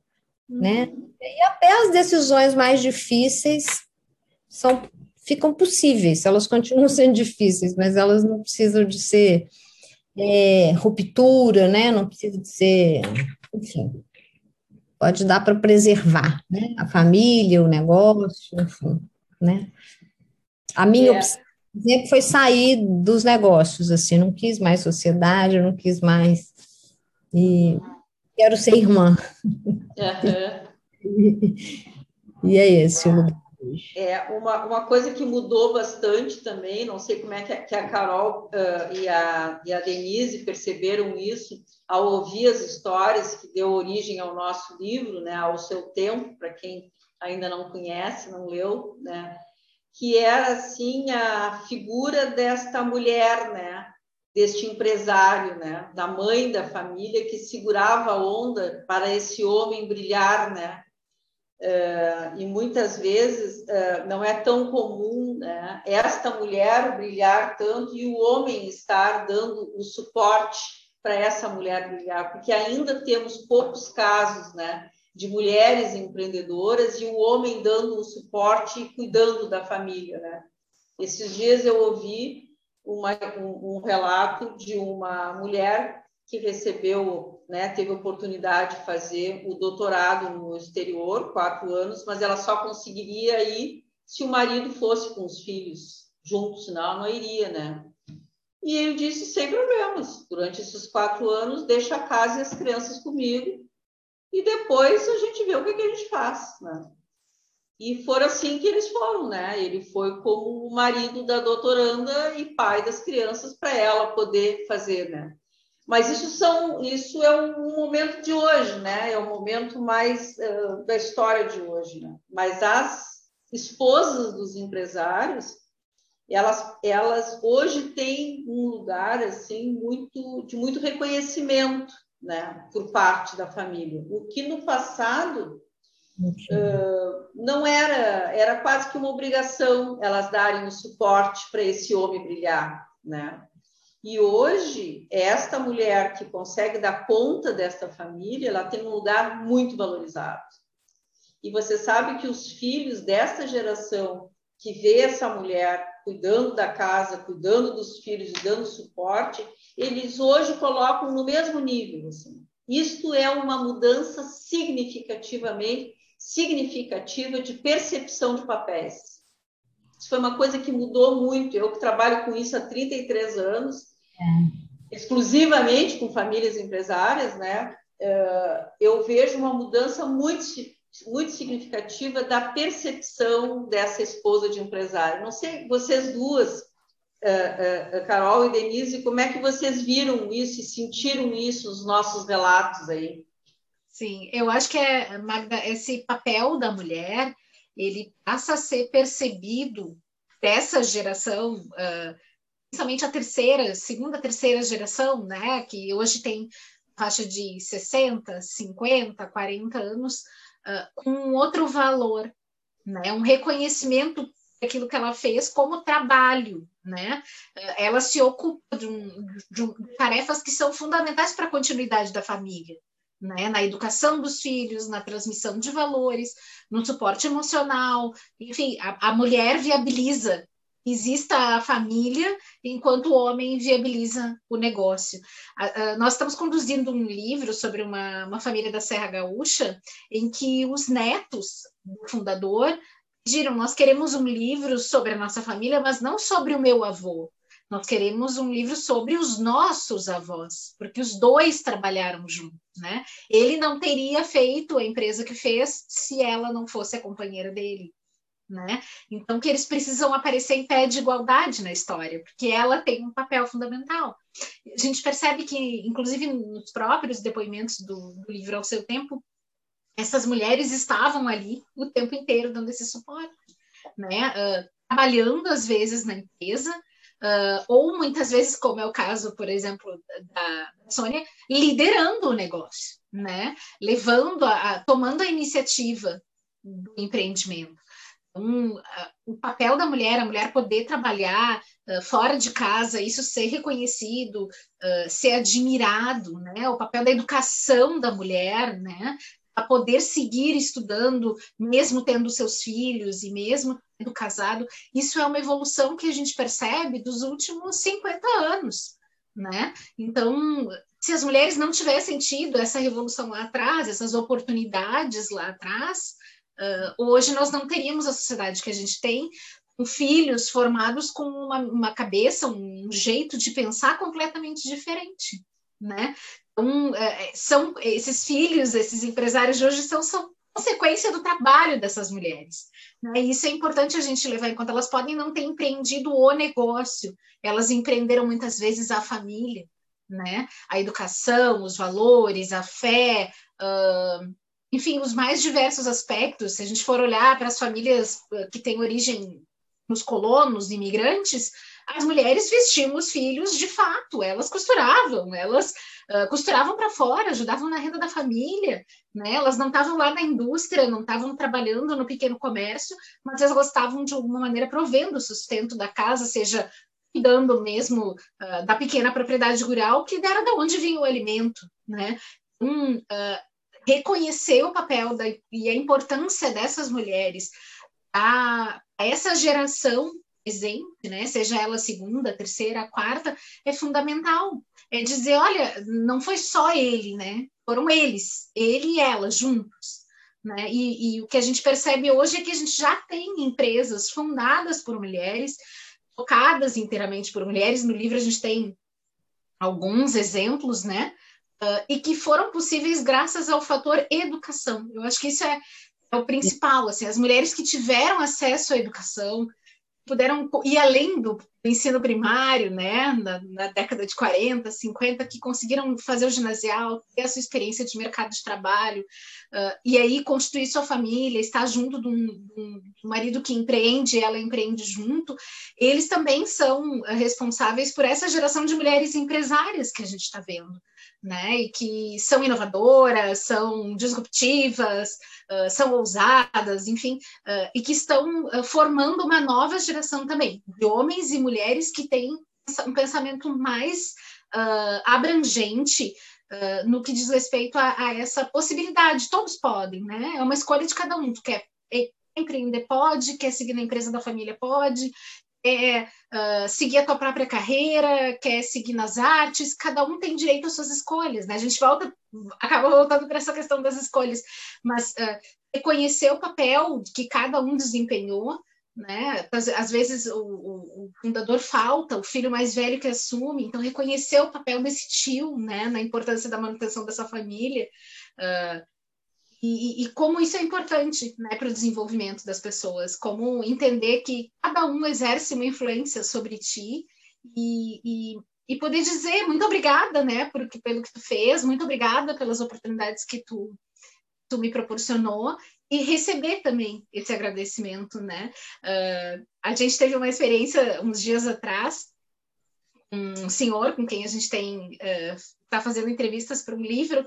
né? Uhum. E até as decisões mais difíceis são, ficam possíveis, elas continuam (laughs) sendo difíceis, mas elas não precisam de ser é, ruptura, né? Não precisa de ser, enfim, pode dar para preservar, né? A família, o negócio, enfim, né? A minha é. opção sempre foi sair dos negócios, assim, não quis mais sociedade, não quis mais e quero ser irmã. Uhum. (laughs) e é esse o lugar. É, uma, uma coisa que mudou bastante também, não sei como é que a, que a Carol uh, e, a, e a Denise perceberam isso ao ouvir as histórias que deu origem ao nosso livro, né, ao seu tempo, para quem ainda não conhece, não leu, né, que era assim a figura desta mulher, né, deste empresário, né, da mãe da família que segurava a onda para esse homem brilhar, né, Uh, e muitas vezes uh, não é tão comum né, esta mulher brilhar tanto e o homem estar dando o suporte para essa mulher brilhar, porque ainda temos poucos casos né, de mulheres empreendedoras e o homem dando o suporte e cuidando da família. Né? Esses dias eu ouvi uma, um, um relato de uma mulher que recebeu, né, teve oportunidade de fazer o doutorado no exterior, quatro anos, mas ela só conseguiria ir se o marido fosse com os filhos juntos, senão ela não iria, né? E ele disse sem problemas. Durante esses quatro anos, deixa a casa e as crianças comigo e depois a gente vê o que, que a gente faz, né? E foram assim que eles foram, né? Ele foi como o marido da doutoranda e pai das crianças para ela poder fazer, né? Mas isso são, isso é um momento de hoje, né? É o momento mais uh, da história de hoje, né? Mas as esposas dos empresários, elas, elas hoje têm um lugar assim muito de muito reconhecimento, né? Por parte da família, o que no passado uh, não era, era quase que uma obrigação elas darem o suporte para esse homem brilhar, né? E hoje, esta mulher que consegue dar conta desta família, ela tem um lugar muito valorizado. E você sabe que os filhos desta geração que vê essa mulher cuidando da casa, cuidando dos filhos dando suporte, eles hoje colocam no mesmo nível. Assim. Isto é uma mudança significativamente significativa de percepção de papéis. Isso foi uma coisa que mudou muito. Eu que trabalho com isso há 33 anos, é. exclusivamente com famílias empresárias, né? Uh, eu vejo uma mudança muito, muito significativa da percepção dessa esposa de empresário. Não sei, vocês duas, uh, Carol e Denise, como é que vocês viram isso e sentiram isso nos nossos relatos aí? Sim, eu acho que é, Magda, esse papel da mulher, ele passa a ser percebido dessa geração uh, principalmente a terceira, segunda, terceira geração, né, que hoje tem faixa de 60, 50, 40 anos, uh, um outro valor, né, um reconhecimento daquilo que ela fez como trabalho, né? Ela se ocupa de, um, de, um, de tarefas que são fundamentais para a continuidade da família, né? Na educação dos filhos, na transmissão de valores, no suporte emocional, enfim, a, a mulher viabiliza exista a família, enquanto o homem viabiliza o negócio. nós estamos conduzindo um livro sobre uma, uma família da Serra Gaúcha, em que os netos do fundador pediram: nós queremos um livro sobre a nossa família, mas não sobre o meu avô. Nós queremos um livro sobre os nossos avós, porque os dois trabalharam juntos, né? Ele não teria feito a empresa que fez se ela não fosse a companheira dele né? Então que eles precisam aparecer em pé de igualdade na história, porque ela tem um papel fundamental. A gente percebe que, inclusive nos próprios depoimentos do, do livro ao seu tempo, essas mulheres estavam ali o tempo inteiro dando esse suporte, né? Uh, trabalhando às vezes na empresa, uh, ou muitas vezes, como é o caso, por exemplo, da, Sônia, liderando o negócio, né? Levando, a, a, tomando a iniciativa do empreendimento. Uh, o papel da mulher, a mulher poder trabalhar uh, fora de casa, isso ser reconhecido, ser admirado, né? O papel da educação da mulher, né? a poder seguir estudando, mesmo tendo seus filhos e mesmo tendo casado, isso é uma evolução que a gente percebe dos últimos 50 anos, né? Então, se as mulheres não tivessem tido essa revolução lá atrás, essas oportunidades lá atrás, uh, hoje nós não teríamos a sociedade que a gente tem, com filhos formados com uma, uma cabeça, um jeito de pensar completamente diferente, né? Então, é, são esses filhos, esses empresários de hoje são, são consequência do trabalho dessas mulheres. Né? Isso é importante a gente levar em conta. Elas podem não ter empreendido o negócio, elas empreenderam muitas vezes a família, né? a educação, os valores, a fé, uh, enfim, os mais diversos aspectos. Se a gente for olhar para as famílias que têm origem nos colonos, imigrantes, as mulheres vestiam os filhos de fato, elas costuravam, elas uh, costuravam para fora, ajudavam na renda da família, né? Elas não estavam lá na indústria, não estavam trabalhando no pequeno comércio, mas elas estavam de alguma maneira provendo o sustento da casa, seja cuidando mesmo uh, da pequena propriedade rural, que era da onde vinha o alimento, né? Um, uh, reconhecer o papel da, e a importância dessas mulheres a, a essa geração presente, né, seja ela segunda, terceira, quarta, é fundamental. É dizer, olha, não foi só ele, né? Foram eles, ele e ela juntos. Né? E, e o que a gente percebe hoje é que a gente já tem empresas fundadas por mulheres, tocadas inteiramente por mulheres. No livro a gente tem alguns exemplos, né? Uh, e que foram possíveis graças ao fator educação. Eu acho que isso é, é o principal. Assim, as mulheres que tiveram acesso à educação, puderam ir além do ensino primário, né, na, na, década de 40, 50, que conseguiram fazer o ginasial, ter a sua experiência de mercado de trabalho, uh, e aí constituir sua família, estar junto de um, de um, marido que empreende, ela empreende junto, eles também são responsáveis por essa geração de mulheres empresárias que a gente está vendo né? E que são inovadoras, são disruptivas, uh, são ousadas, enfim, uh, e que estão formando uma nova geração também de homens e mulheres que têm um pensamento mais abrangente no que diz respeito a, a, essa possibilidade. Todos podem, né? É uma escolha de cada um. Tu quer empreender pode, quer seguir na empresa da família pode, quer uh, seguir a tua própria carreira, quer seguir nas artes, cada um tem direito às suas escolhas, né? A gente volta, acaba voltando para essa questão das escolhas, mas uh, reconhecer o papel que cada um desempenhou, né? Às, às vezes o, o, o, fundador falta, o filho mais velho que assume, então reconhecer o papel desse tio, né? Na importância da manutenção dessa família. Uh, e, e, como isso é importante né, para o desenvolvimento das pessoas, como entender que cada um exerce uma influência sobre ti e, e, e poder dizer muito obrigada né, por, pelo que tu fez, muito obrigada pelas oportunidades que tu, tu me proporcionou e receber também esse agradecimento. Né? Uh, a gente teve uma experiência uns dias atrás, um senhor com quem a gente tem está uh, fazendo entrevistas para um livro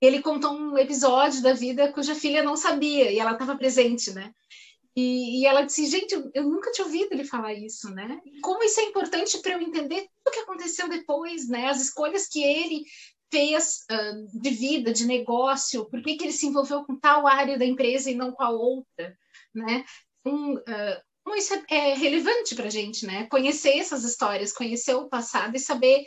ele contou um episódio da vida cuja filha não sabia e ela estava presente, né? E, e, ela disse, gente, eu, eu, nunca tinha ouvido ele falar isso, né? Como isso é importante para eu entender tudo o que aconteceu depois, né? As escolhas que ele fez uh, de vida, de negócio, por que, que ele se envolveu com tal área da empresa e não com a outra, né? Então, uh, como isso é, é relevante para a gente, né? Conhecer essas histórias, conhecer o passado e saber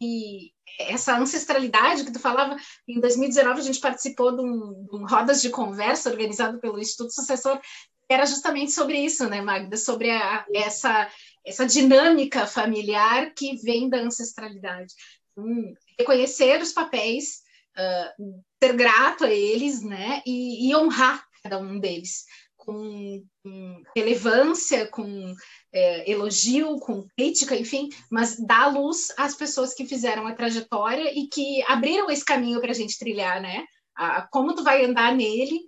que essa ancestralidade que tu falava, em 2019 a gente participou de um, de um rodas de conversa organizado pelo Instituto Sucessor, era justamente sobre isso, né, Magda? Sobre a, essa, essa dinâmica familiar que vem da ancestralidade. Então, reconhecer os papéis, uh, ser grato a eles, né, e, e honrar cada um deles com, com relevância, com é, elogio, com crítica, enfim, mas dá luz às pessoas que fizeram a trajetória e que abriram esse caminho para a gente trilhar, né? A, como tu vai andar nele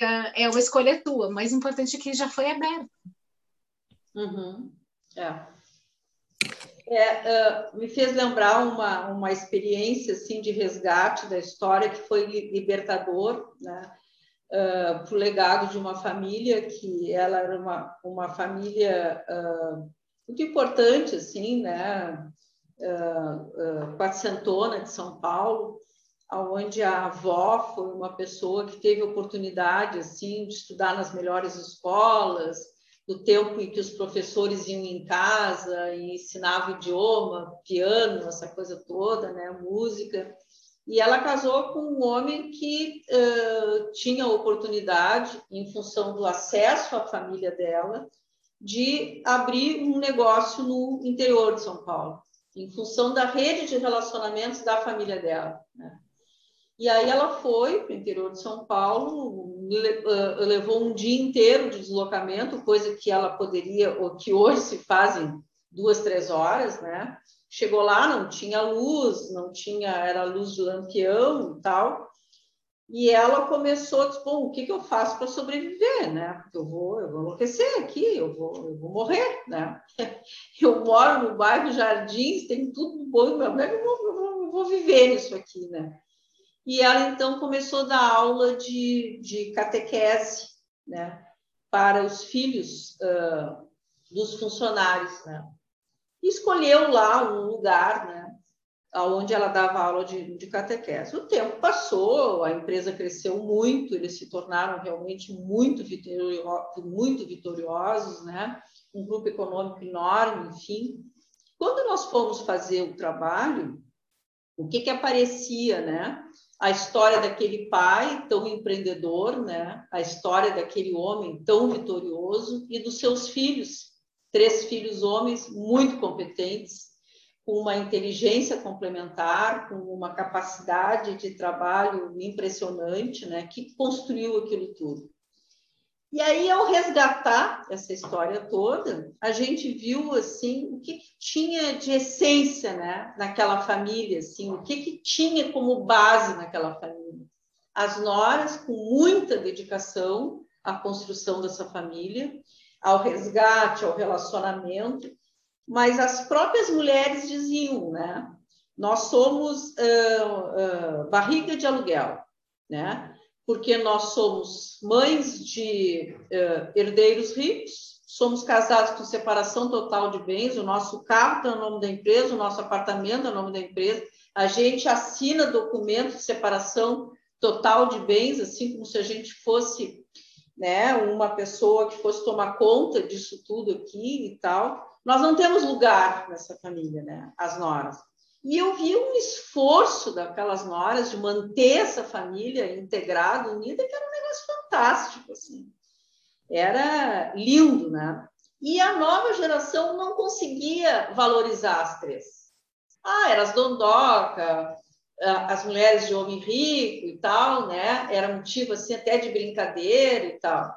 é, é uma escolha tua, o mais importante é que já foi aberto. Uhum. É. É, uh, me fez lembrar uma, uma experiência assim de resgate da história que foi libertador, né? Uh, para o legado de uma família que ela era uma, uma família uh, muito importante assim, né? Uh, quatrocentona de São Paulo, onde a avó foi uma pessoa que teve oportunidade assim de estudar nas melhores escolas, do tempo em que os professores iam em casa e ensinavam idioma, piano, essa coisa toda, né, música. E ela casou com um homem que uh, tinha oportunidade, em função do acesso à família dela, de abrir um negócio no interior de São Paulo, em função da rede de relacionamentos da família dela. Né? E aí ela foi para o interior de São Paulo, levou um dia inteiro de deslocamento, coisa que ela poderia, ou que hoje se fazem duas, três horas, né? Chegou lá, não tinha luz, não tinha, era luz de lampião e tal. E ela começou dizer, bom, o que, que eu faço para sobreviver, né? Porque eu vou, eu vou enlouquecer aqui, eu vou, eu vou morrer, né? (laughs) Eu moro no bairro Jardins, tem tudo bom, como é que eu vou, eu vou, viver nisso aqui, né? E ela então começou a dar aula de, de catequese né, para os filhos uh, dos funcionários. Né? Escolheu lá um lugar né, onde ela dava aula de, de catequese. O tempo passou, a empresa cresceu muito, eles se tornaram realmente muito, vitoriosos, muito vitoriosos, né? um grupo econômico enorme, enfim. Quando nós fomos fazer o trabalho, o que, que aparecia, né? A história daquele pai tão empreendedor, né? A história daquele homem tão vitorioso e dos seus filhos, três filhos homens muito competentes, com uma inteligência complementar, com uma capacidade de trabalho impressionante, né? Que construiu aquilo tudo. E aí, ao resgatar essa história toda, a gente viu assim o que, que, tinha de essência, né, naquela família, assim, o que, que tinha como base naquela família. As noras com muita dedicação à construção dessa família, ao resgate, ao relacionamento, mas as próprias mulheres diziam, né, nós somos uh, uh, barriga de aluguel, né? Porque nós somos mães de uh, herdeiros ricos, somos casados com separação total de bens, o nosso carro está no nome da empresa, o nosso apartamento é no nome da empresa, a gente assina documento de separação total de bens, assim como se a gente fosse né, uma pessoa que fosse tomar conta disso tudo aqui e tal. Nós não temos lugar nessa família, né, as noras. E eu vi um esforço daquelas noras de manter essa família integrada, unida, que era um negócio fantástico, assim. Era lindo, né? E a nova geração não conseguia valorizar as três. Ah, eram as dondoca, as mulheres de homem rico e tal, né? Era motivo assim até de brincadeira e tal.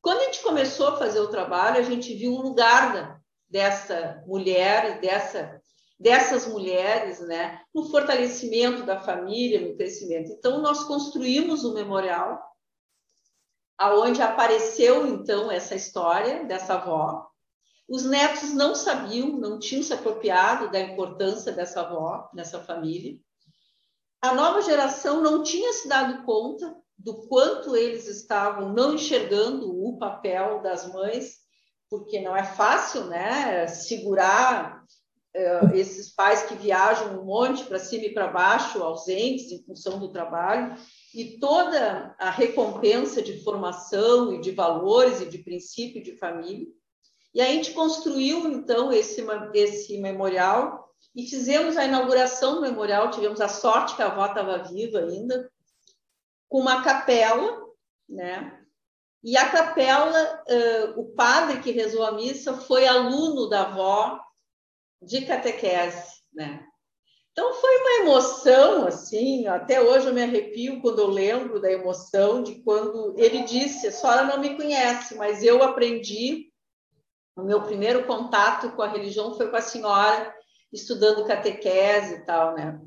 Quando a gente começou a fazer o trabalho, a gente viu o lugar dessa mulher, dessa dessas mulheres, né, no fortalecimento da família, no crescimento. Então, nós construímos um memorial aonde apareceu, então, essa história dessa avó. Os netos não sabiam, não tinham se apropriado da importância dessa avó nessa família. A nova geração não tinha se dado conta do quanto eles estavam não enxergando o papel das mães, porque não é fácil, né, segurar uh, esses pais que viajam um monte para cima e para baixo, ausentes em função do trabalho, e toda a recompensa de formação e de valores e de princípio de família. E a gente construiu, então, esse, esse memorial e fizemos a inauguração do memorial. Tivemos a sorte que a avó estava viva ainda, com uma capela, né? E a capela, uh, o padre que rezou a missa foi aluno da avó de catequese, né? Então foi uma emoção, assim, até hoje eu me arrepio quando eu lembro da emoção de quando ele disse: a senhora não me conhece, mas eu aprendi. O meu primeiro contato com a religião foi com a senhora, estudando catequese e tal, né?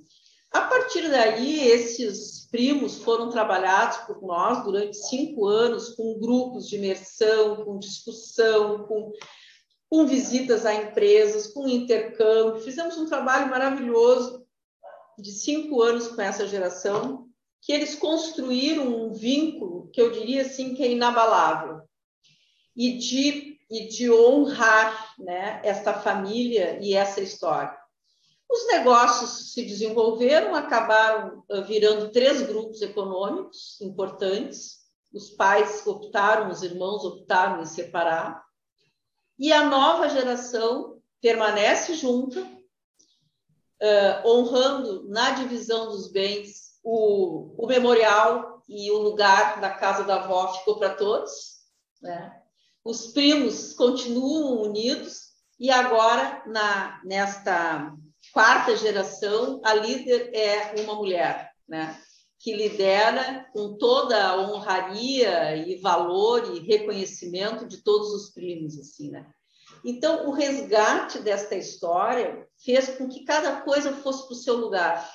A partir daí, esses primos foram trabalhados por nós durante cinco anos, com grupos de imersão, com discussão, com com visitas a empresas, com intercâmbio. Fizemos um trabalho maravilhoso de cinco anos com essa geração, que eles construíram um vínculo que eu diria assim que é inabalável e de e de honrar, né, esta família e essa história. Os negócios se desenvolveram, acabaram virando três grupos econômicos importantes. Os pais optaram, os irmãos optaram em separar e a nova geração permanece junta, uh, honrando na divisão dos bens o, o memorial e o lugar da casa da avó ficou para todos. Né? Os primos continuam unidos e agora, na, nesta quarta geração, a líder é uma mulher, né? Que lidera com toda a honraria e valor e reconhecimento de todos os primos, assim, né? Então, o resgate desta história fez com que cada coisa fosse para o seu lugar,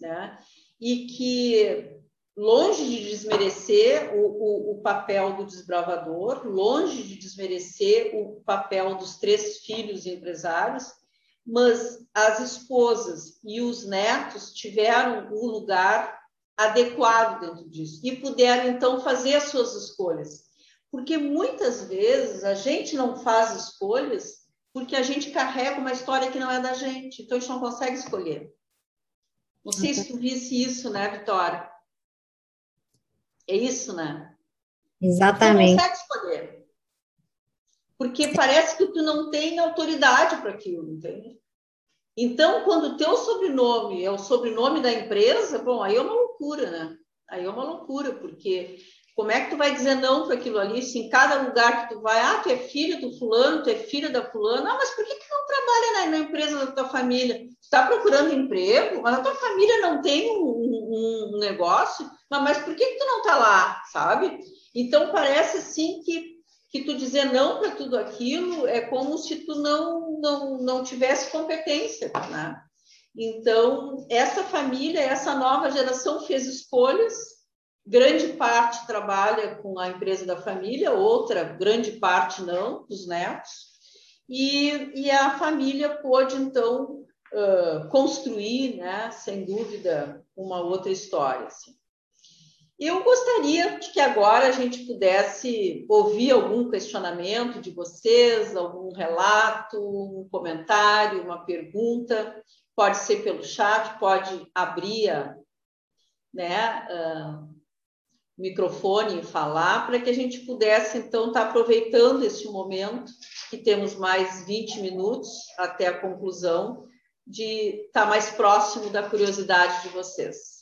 né? E que, longe de desmerecer o, o, o papel do desbravador, longe de desmerecer o papel dos três filhos empresários, mas as esposas e os netos tiveram um lugar adequado dentro disso e puderam então fazer as suas escolhas. Porque muitas vezes a gente não faz escolhas porque a gente carrega uma história que não é da gente, então a gente não consegue escolher. Não sei se tu visse isso, né, Vitória? É isso, né? Exatamente. Tu não consegue escolher. Porque parece que tu não tem autoridade para aquilo, entende? Então, quando o teu sobrenome é o sobrenome da empresa, bom, aí é uma loucura, né? Aí é uma loucura, porque como é que tu vai dizer não para aquilo ali? Se em cada lugar que tu vai, ah, tu é filho do fulano, tu é filha da fulana, ah, mas por que, que não trabalha na, na empresa da tua família? Tu está procurando emprego, mas a tua família não tem um, um, um negócio, mas, mas por que, que tu não está lá, sabe? Então parece assim que que tu dizer não para tudo aquilo é como se tu não, não, não tivesse competência, né? Então, essa família, essa nova geração fez escolhas, grande parte trabalha com a empresa da família, outra grande parte não, dos netos, e, e a família pôde, então, uh, construir, né, sem dúvida, uma outra história. Assim. Eu gostaria de que agora a gente pudesse ouvir algum questionamento de vocês, algum relato, um comentário, uma pergunta. Pode ser pelo chat, pode abrir né, uh, o microfone e falar, para que a gente pudesse, então, estar tá aproveitando este momento, que temos mais 20 minutos até a conclusão, de estar tá mais próximo da curiosidade de vocês.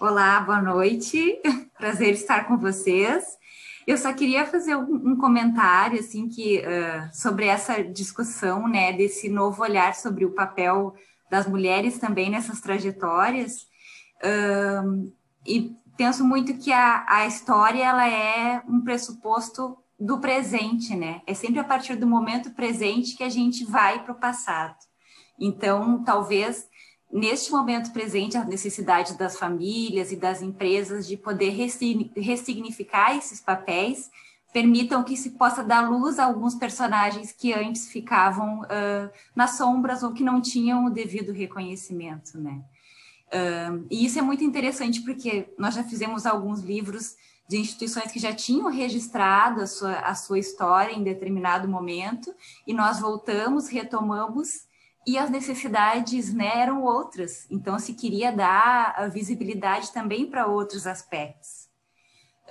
Olá, boa noite. (laughs) Prazer estar com vocês. Eu só queria fazer um, comentário assim que uh, sobre essa discussão, né, desse novo olhar sobre o papel das mulheres também nessas trajetórias. Uh, e penso muito que a, a história ela é um pressuposto do presente, né? É sempre a partir do momento presente que a gente vai para o passado. Então, talvez neste momento presente, a necessidade das famílias e das empresas de poder ressignificar esses papéis permitam que se possa dar luz a alguns personagens que antes ficavam uh, nas sombras ou que não tinham o devido reconhecimento, né? Uh, e isso é muito interessante porque nós já fizemos alguns livros de instituições que já tinham registrado a sua, a sua história em determinado momento e nós voltamos, retomamos e as necessidades né, eram outras, então se queria dar visibilidade também para outros aspectos.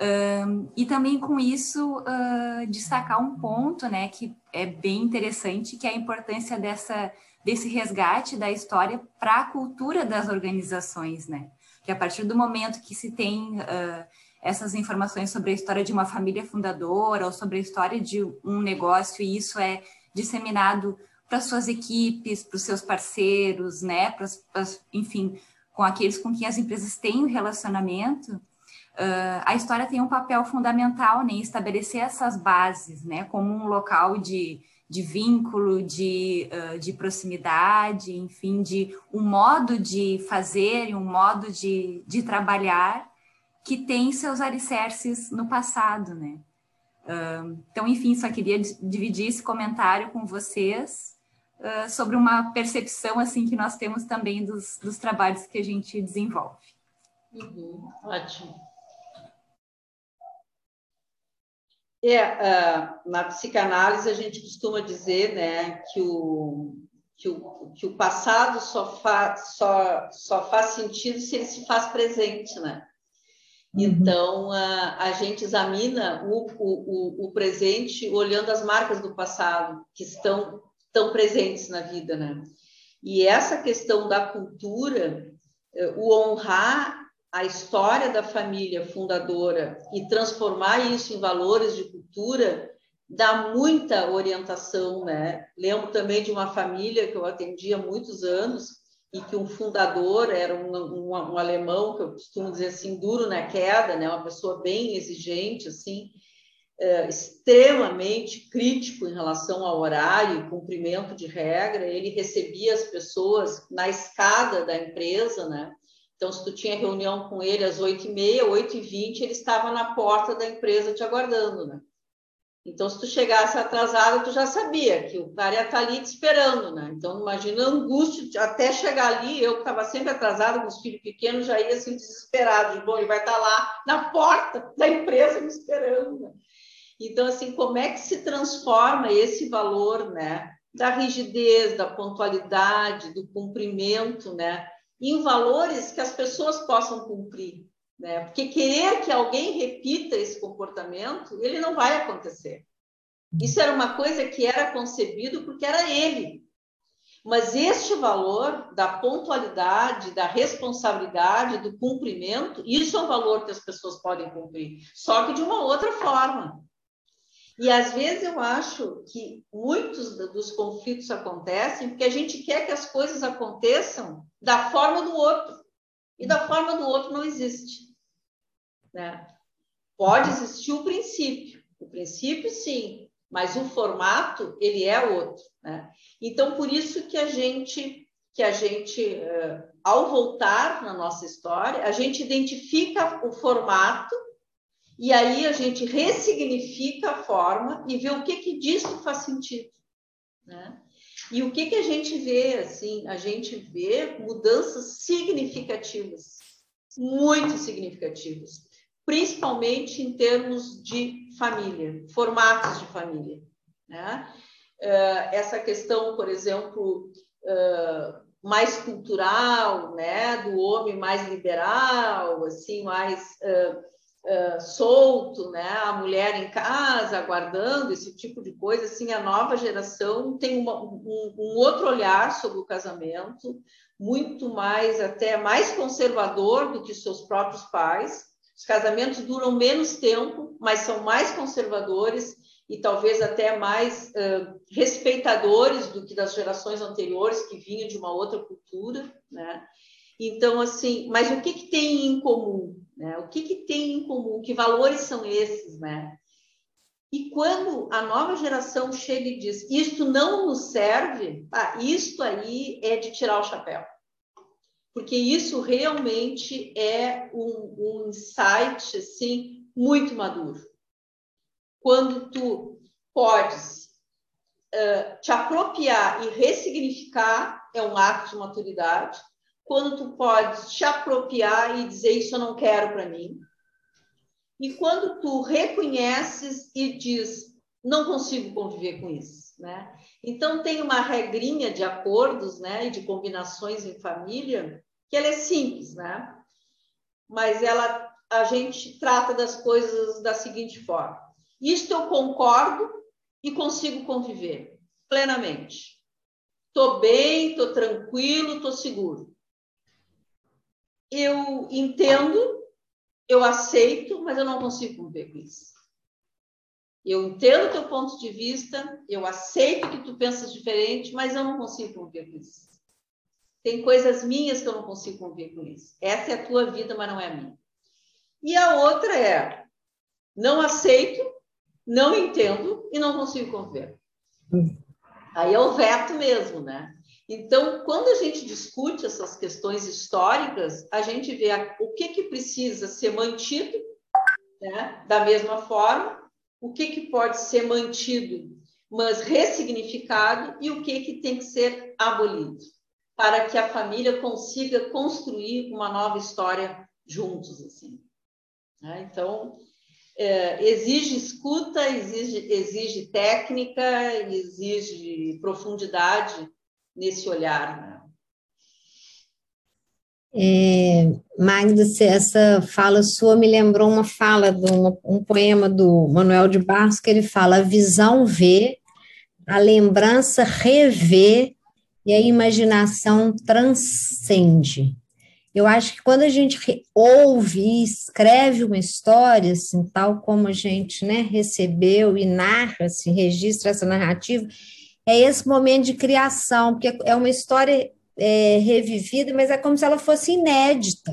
Um, e também com isso uh, destacar um ponto né, que é bem interessante, que é a importância dessa, desse resgate da história para a cultura das organizações, né? Que a partir do momento que se tem uh, essas informações sobre a história de uma família fundadora ou sobre a história de um negócio, e isso é disseminado para suas equipes, para os seus parceiros, né? Pra, enfim, com aqueles com quem as empresas têm um relacionamento, uh, a história tem um papel fundamental né, em estabelecer essas bases, né? Como um local de, de vínculo, de, uh, de proximidade, enfim, de um modo de fazer um modo de, de trabalhar que tem seus alicerces no passado, né? Então, enfim, só queria dividir esse comentário com vocês uh, sobre uma percepção assim que nós temos também dos, dos trabalhos que a gente desenvolve. Uhum, ótimo. É, uh, na psicanálise a gente costuma dizer né, que, o, que, o, que o passado só, fa, só, só faz sentido se ele se faz presente, né? Uhum. Então, a, a gente examina o, o, o presente olhando as marcas do passado que estão tão presentes na vida, né? E essa questão da cultura, eh, o honrar a história da família fundadora e transformar isso em valores de cultura dá muita orientação, né? Lembro também de uma família que eu atendi há muitos anos e que um fundador era um, um, um alemão que eu costumo dizer assim duro na queda, né? Uma pessoa bem exigente, assim, é, extremamente crítico em relação ao horário cumprimento de regra. Ele recebia as pessoas na escada da empresa, né? Então, se tu tinha reunião com ele às 8h30, 8h20, ele estava na porta da empresa te aguardando, né? Então, se tu chegasse atrasado, tu já sabia que o cara ia estar ali te esperando, né? Então, imagina a angústia até chegar ali. Eu que estava sempre atrasada com os filhos pequenos, já ia assim desesperado. De, Bom, ele vai estar lá na porta da empresa me esperando, né? Então, assim, como é que se transforma esse valor, né? Da rigidez, da pontualidade, do cumprimento, né? Em valores que as pessoas possam cumprir, né? Porque querer que alguém repita esse comportamento, ele não vai acontecer. Isso era uma coisa que era concebido porque era ele. Mas este valor da pontualidade, da responsabilidade, do cumprimento, isso é um valor que as pessoas podem cumprir, só que de uma outra forma. E às vezes eu acho que muitos dos conflitos acontecem porque a gente quer que as coisas aconteçam da forma do outro. E da forma do outro não existe. Né? Pode existir o princípio. O princípio, sim, mas o formato, ele é outro. Né? Então, por isso que a gente, que a gente uh, ao voltar na nossa história, a gente identifica o formato e aí a gente ressignifica a forma e vê o que, que disso faz sentido. Né? E o que, que a gente vê? Assim, a gente vê mudanças significativas, muito significativas, principalmente em termos de família, formatos de família. Né? Uh, essa questão, por exemplo, uh, mais cultural, né, do homem mais liberal, assim, mais uh, solto, né? A mulher em casa, aguardando esse tipo de coisa, assim, a nova geração tem uma, um, um outro olhar sobre o casamento, muito mais, até mais conservador do que seus próprios pais. Os casamentos duram menos tempo, mas são mais conservadores e talvez até mais uh, respeitadores do que das gerações anteriores que vinham de uma outra cultura, né? Então, assim, mas o que, que tem em comum? Né? O que, que tem em comum? Que valores são esses, né? E quando a nova geração chega e diz isto não nos serve, ah, isto aí é de tirar o chapéu. Porque isso realmente é um, um insight assim, muito maduro. Quando tu podes uh, te apropriar e ressignificar, é um ato de maturidade quando tu podes te apropriar e dizer isso eu não quero para mim. E quando tu reconheces e diz não consigo conviver com isso, né? Então tem uma regrinha de acordos, né, e de combinações em família que ela é simples, né? Mas ela a gente trata das coisas da seguinte forma: isto eu concordo e consigo conviver plenamente. Tô bem, tô tranquilo, tô seguro eu entendo, eu aceito, mas eu não consigo conviver com isso. Eu entendo teu ponto de vista, eu aceito que tu pensas diferente, mas eu não consigo conviver com isso. Tem coisas minhas que eu não consigo conviver com isso. Essa é a tua vida, mas não é a minha. E a outra é: não aceito, não entendo e não consigo conviver. Aí é o veto mesmo, né? Então, quando a gente discute essas questões históricas, a gente vê o que, que precisa ser mantido né, da mesma forma, o que, que pode ser mantido, mas ressignificado, e o que, que tem que ser abolido, para que a família consiga construir uma nova história juntos. Assim. Né? Então, é, exige escuta, exige, exige técnica, exige profundidade nesse olhar. Né? É, Magda, essa fala sua me lembrou uma fala de uma, um poema do Manuel de Barros que ele fala: a visão vê, a lembrança revê e a imaginação transcende. Eu acho que quando a gente ouve e escreve uma história, assim, tal como a gente né, recebeu e narra, se assim, registra essa narrativa, é esse momento de criação, porque é uma história é, revivida, mas é como se ela fosse inédita,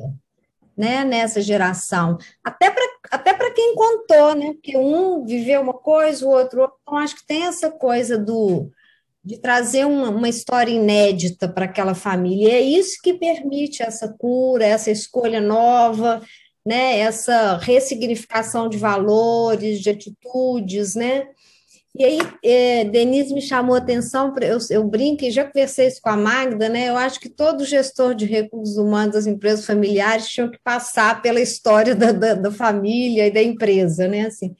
né, nessa geração. Até para até quem contou, né, porque um viveu uma coisa, o outro. Então, acho que tem essa coisa do de trazer uma, uma história inédita para aquela família. E é isso que permite essa cura, essa escolha nova, né, essa ressignificação de valores, de atitudes, né? E aí, é, Denise me chamou a atenção, eu, eu brinco e já conversei isso com a Magda, né? Eu acho que todo gestor de recursos humanos das empresas familiares tinha que passar pela história da, da, da família e da empresa, né? Assim,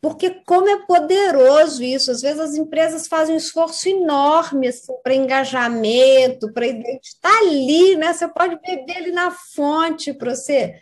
porque como é poderoso isso, às vezes as empresas fazem um esforço enorme assim, para engajamento, para estar tá ali, né? Você pode beber ali na fonte para você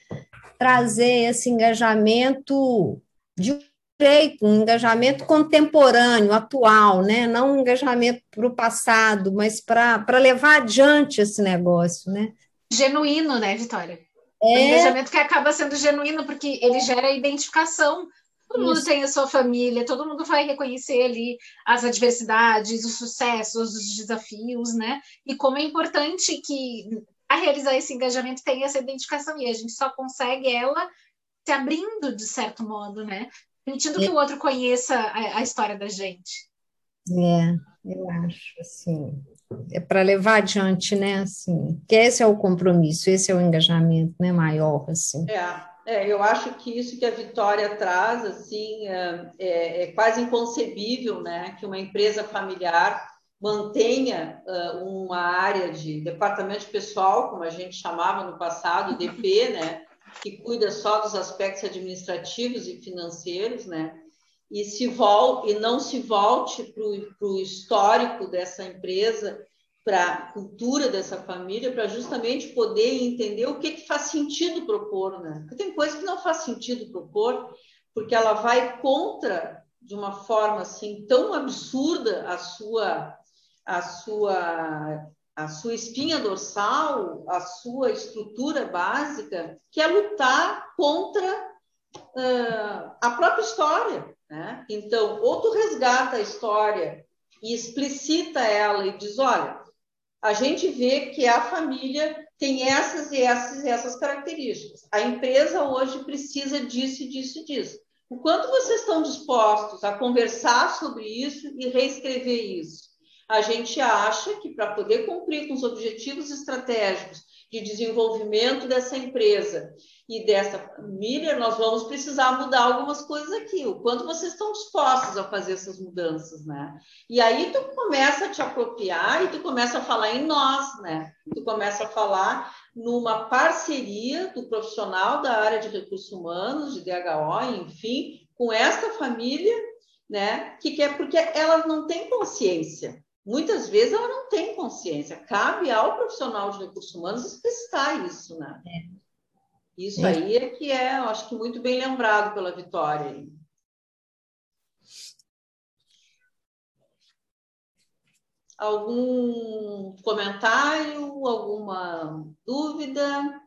trazer esse engajamento de jeito, um engajamento contemporâneo, atual, né? não um engajamento para o passado, mas para levar adiante esse negócio. Né? Genuíno, né, Vitória? É... Um engajamento que acaba sendo genuíno, porque ele gera identificação. Todo mundo tem a sua família, todo mundo vai reconhecer ali as adversidades, os sucessos, os desafios, né? E como é importante que a realizar esse engajamento tenha essa identificação, e a gente só consegue ela se abrindo de certo modo, né? Permitindo que o outro conheça a, a história da gente. É, eu acho, assim, é para levar adiante, né, assim, que esse é o compromisso, esse é o engajamento, né, maior, assim. É, é eu acho que isso que a Vitória traz, assim, é, é, é quase inconcebível, né, que uma empresa familiar mantenha uh, uma área de departamento pessoal, como a gente chamava no passado, DP, né, que cuida só dos aspectos administrativos e financeiros, né? E, se vol e não se volte para o histórico dessa empresa, para a cultura dessa família, para justamente poder entender o que, que faz sentido propor, né? Porque tem coisa que não faz sentido propor, porque ela vai contra, de uma forma assim tão absurda, a sua, a sua a sua espinha dorsal, a sua estrutura básica, que é lutar contra uh, a própria história. Né? Então, ou tu resgata a história e explicita ela e diz: olha, a gente vê que a família tem essas e essas e essas características. A empresa hoje precisa disso, disso e disso. O quanto vocês estão dispostos a conversar sobre isso e reescrever isso? A gente acha que para poder cumprir com os objetivos estratégicos de desenvolvimento dessa empresa e dessa família, nós vamos precisar mudar algumas coisas aqui. O quanto vocês estão dispostos a fazer essas mudanças, né? E aí tu começa a te apropriar e tu começa a falar em nós, né? Tu começa a falar numa parceria do profissional da área de recursos humanos, de DHO, enfim, com esta família, né? Que quer porque ela não tem consciência muitas vezes ela não tem consciência. Cabe ao profissional de recursos humanos explicitar isso, né? É. Isso é. aí é que é, acho que muito bem lembrado pela Vitória. Algum comentário, alguma dúvida?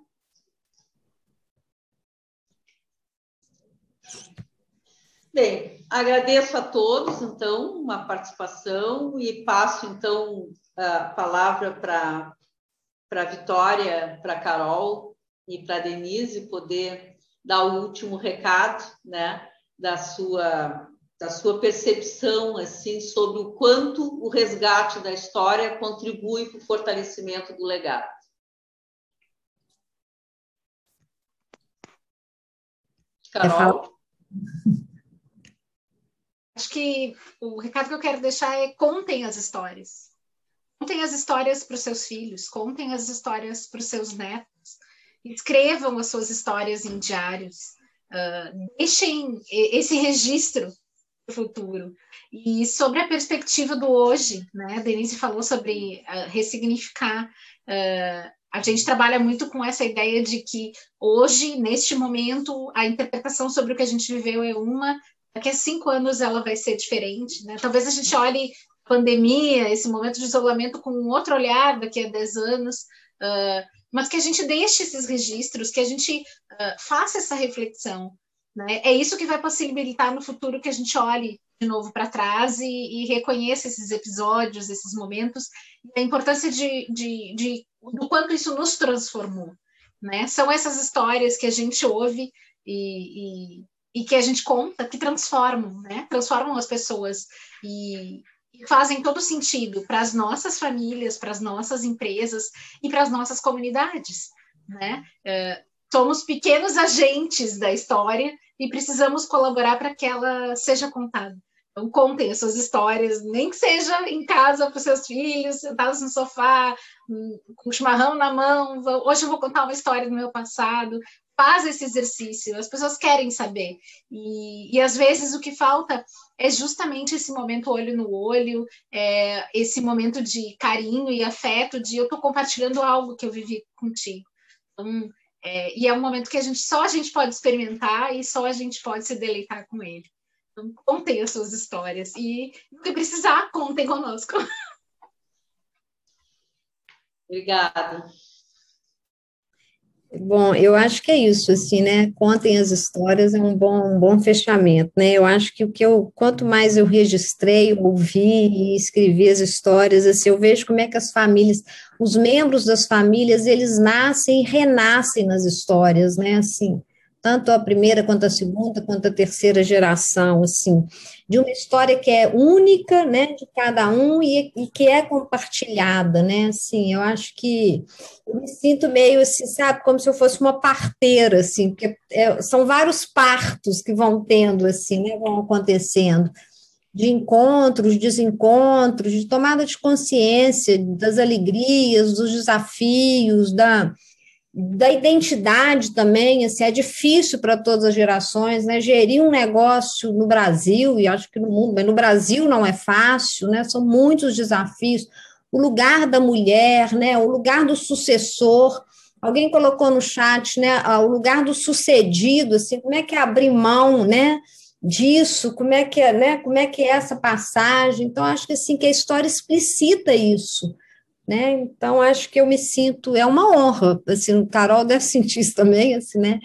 Bem, agradeço a todos, então, uma participação e passo, então, a palavra para a Vitória, para a Carol e para a Denise poder dar o último recado, né, da sua da sua percepção assim sobre o quanto o resgate da história contribui para o fortalecimento do legado. Carol. Acho que o recado que eu quero deixar é contem as histórias. Contem as histórias para os seus filhos, contem as histórias para os seus netos, escrevam as suas histórias em diários, uh, deixem esse registro futuro. E sobre a perspectiva do hoje, né? A Denise falou sobre uh, ressignificar. Uh, a gente trabalha muito com essa ideia de que hoje, neste momento, a interpretação sobre o que a gente viveu é uma, daqui a cinco anos ela vai ser diferente, né? Talvez a gente olhe pandemia, esse momento de isolamento com um outro olhar daqui a dez anos, uh, mas que a gente deixe esses registros, que a gente faça essa reflexão, né? É isso que vai possibilitar no futuro que a gente olhe de novo para trás e, e, reconheça esses episódios, esses momentos, a importância de, de, de, do quanto isso nos transformou. Né? São essas histórias que a gente ouve e, e, e que a gente conta que transformam, né? transformam as pessoas e, e fazem todo sentido para as nossas famílias, para as nossas empresas e para as nossas comunidades. Né? Uh, somos pequenos agentes da história e precisamos colaborar para que ela seja contada. Então, contem as suas histórias, nem que seja em casa para os seus filhos, sentados no sofá, hum, com chimarrão na mão. Hoje eu vou contar uma história do meu passado. Faz esse exercício, as pessoas querem saber. E, e às vezes o que falta é justamente esse momento olho no olho, é, esse momento de carinho e afeto, de eu estou compartilhando algo que eu vivi contigo. Então, é, e é um momento que a gente só a gente pode experimentar e só a gente pode se deleitar com ele. Então, contem as suas histórias e, se precisar, contem conosco. (laughs) Obrigada. Bom, eu acho que é isso, assim, né? Contem as histórias, é um bom, um bom fechamento, né? Eu acho que o que eu, quanto mais eu registrei, ouvi e escrevi as histórias, assim, eu vejo como é que as famílias, os membros das famílias, eles nascem e renascem nas histórias, né? Assim, tanto a primeira quanto a segunda, quanto a terceira geração, assim, de uma história que é única, né, de cada um e, e, que é compartilhada, né, assim, eu acho que eu me sinto meio assim, sabe, como se eu fosse uma parteira, assim, porque é, são vários partos que vão tendo, assim, né, vão acontecendo, de encontros, desencontros, de tomada de consciência das alegrias, dos desafios, da da identidade também, assim, é difícil para todas as gerações, né? Gerir um negócio no Brasil, e acho que no mundo, mas no Brasil não é fácil, né? São muitos desafios. O lugar da mulher, né? O lugar do sucessor. Alguém colocou no chat, né? O lugar do sucedido, assim, como é que é abrir mão, né? Disso, como é que é, né? Como é que é essa passagem? Então, acho que assim que a história explicita isso né? Então acho que eu me sinto é uma honra, assim, o Carol (laughs) deve sentir isso também, assim, né?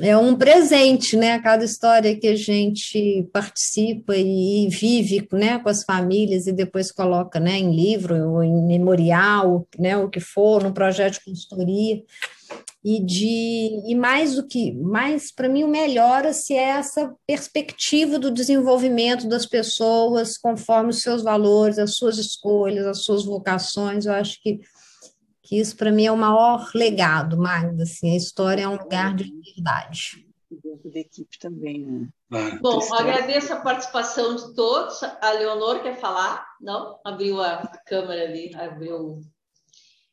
É um presente, né? Cada história que a gente participa e vive, né, com as famílias e depois coloca, né, em livro ou em memorial, né, o que for, num projeto de consultoria e de e mais do que mais para mim o melhor se é essa perspectiva do desenvolvimento das pessoas conforme os seus valores, as suas escolhas, as suas vocações. Eu acho que que isso para mim é o maior legado, Magda. Assim, a história é um lugar de liberdade. Dentro da equipe também, né? Bom, agradeço a participação de todos. A Leonor quer falar? Não? Abriu a câmera ali, abriu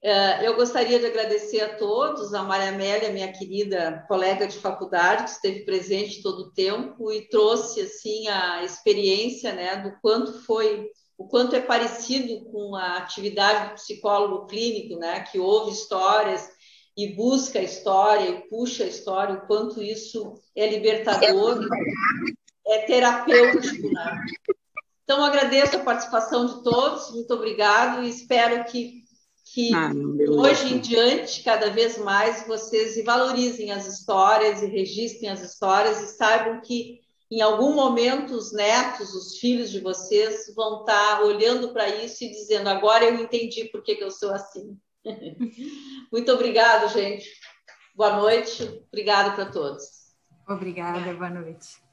eu gostaria de agradecer a todos, a Maria Amélia, minha querida colega de faculdade, que esteve presente todo o tempo e trouxe assim a experiência, né, do quanto foi, o quanto é parecido com a atividade do psicólogo clínico, né, que ouve histórias e busca a história e puxa a história, o quanto isso é libertador, é terapêutico, né? Então agradeço a participação de todos, muito obrigado e espero que que ah, hoje em diante, cada vez mais, vocês valorizem as histórias e registrem as histórias e saibam que em algum momento os netos, os filhos de vocês vão estar olhando para isso e dizendo: agora eu entendi por que, que eu sou assim. (laughs) Muito obrigado, gente. Boa noite. Obrigada para todos. Obrigada, boa noite.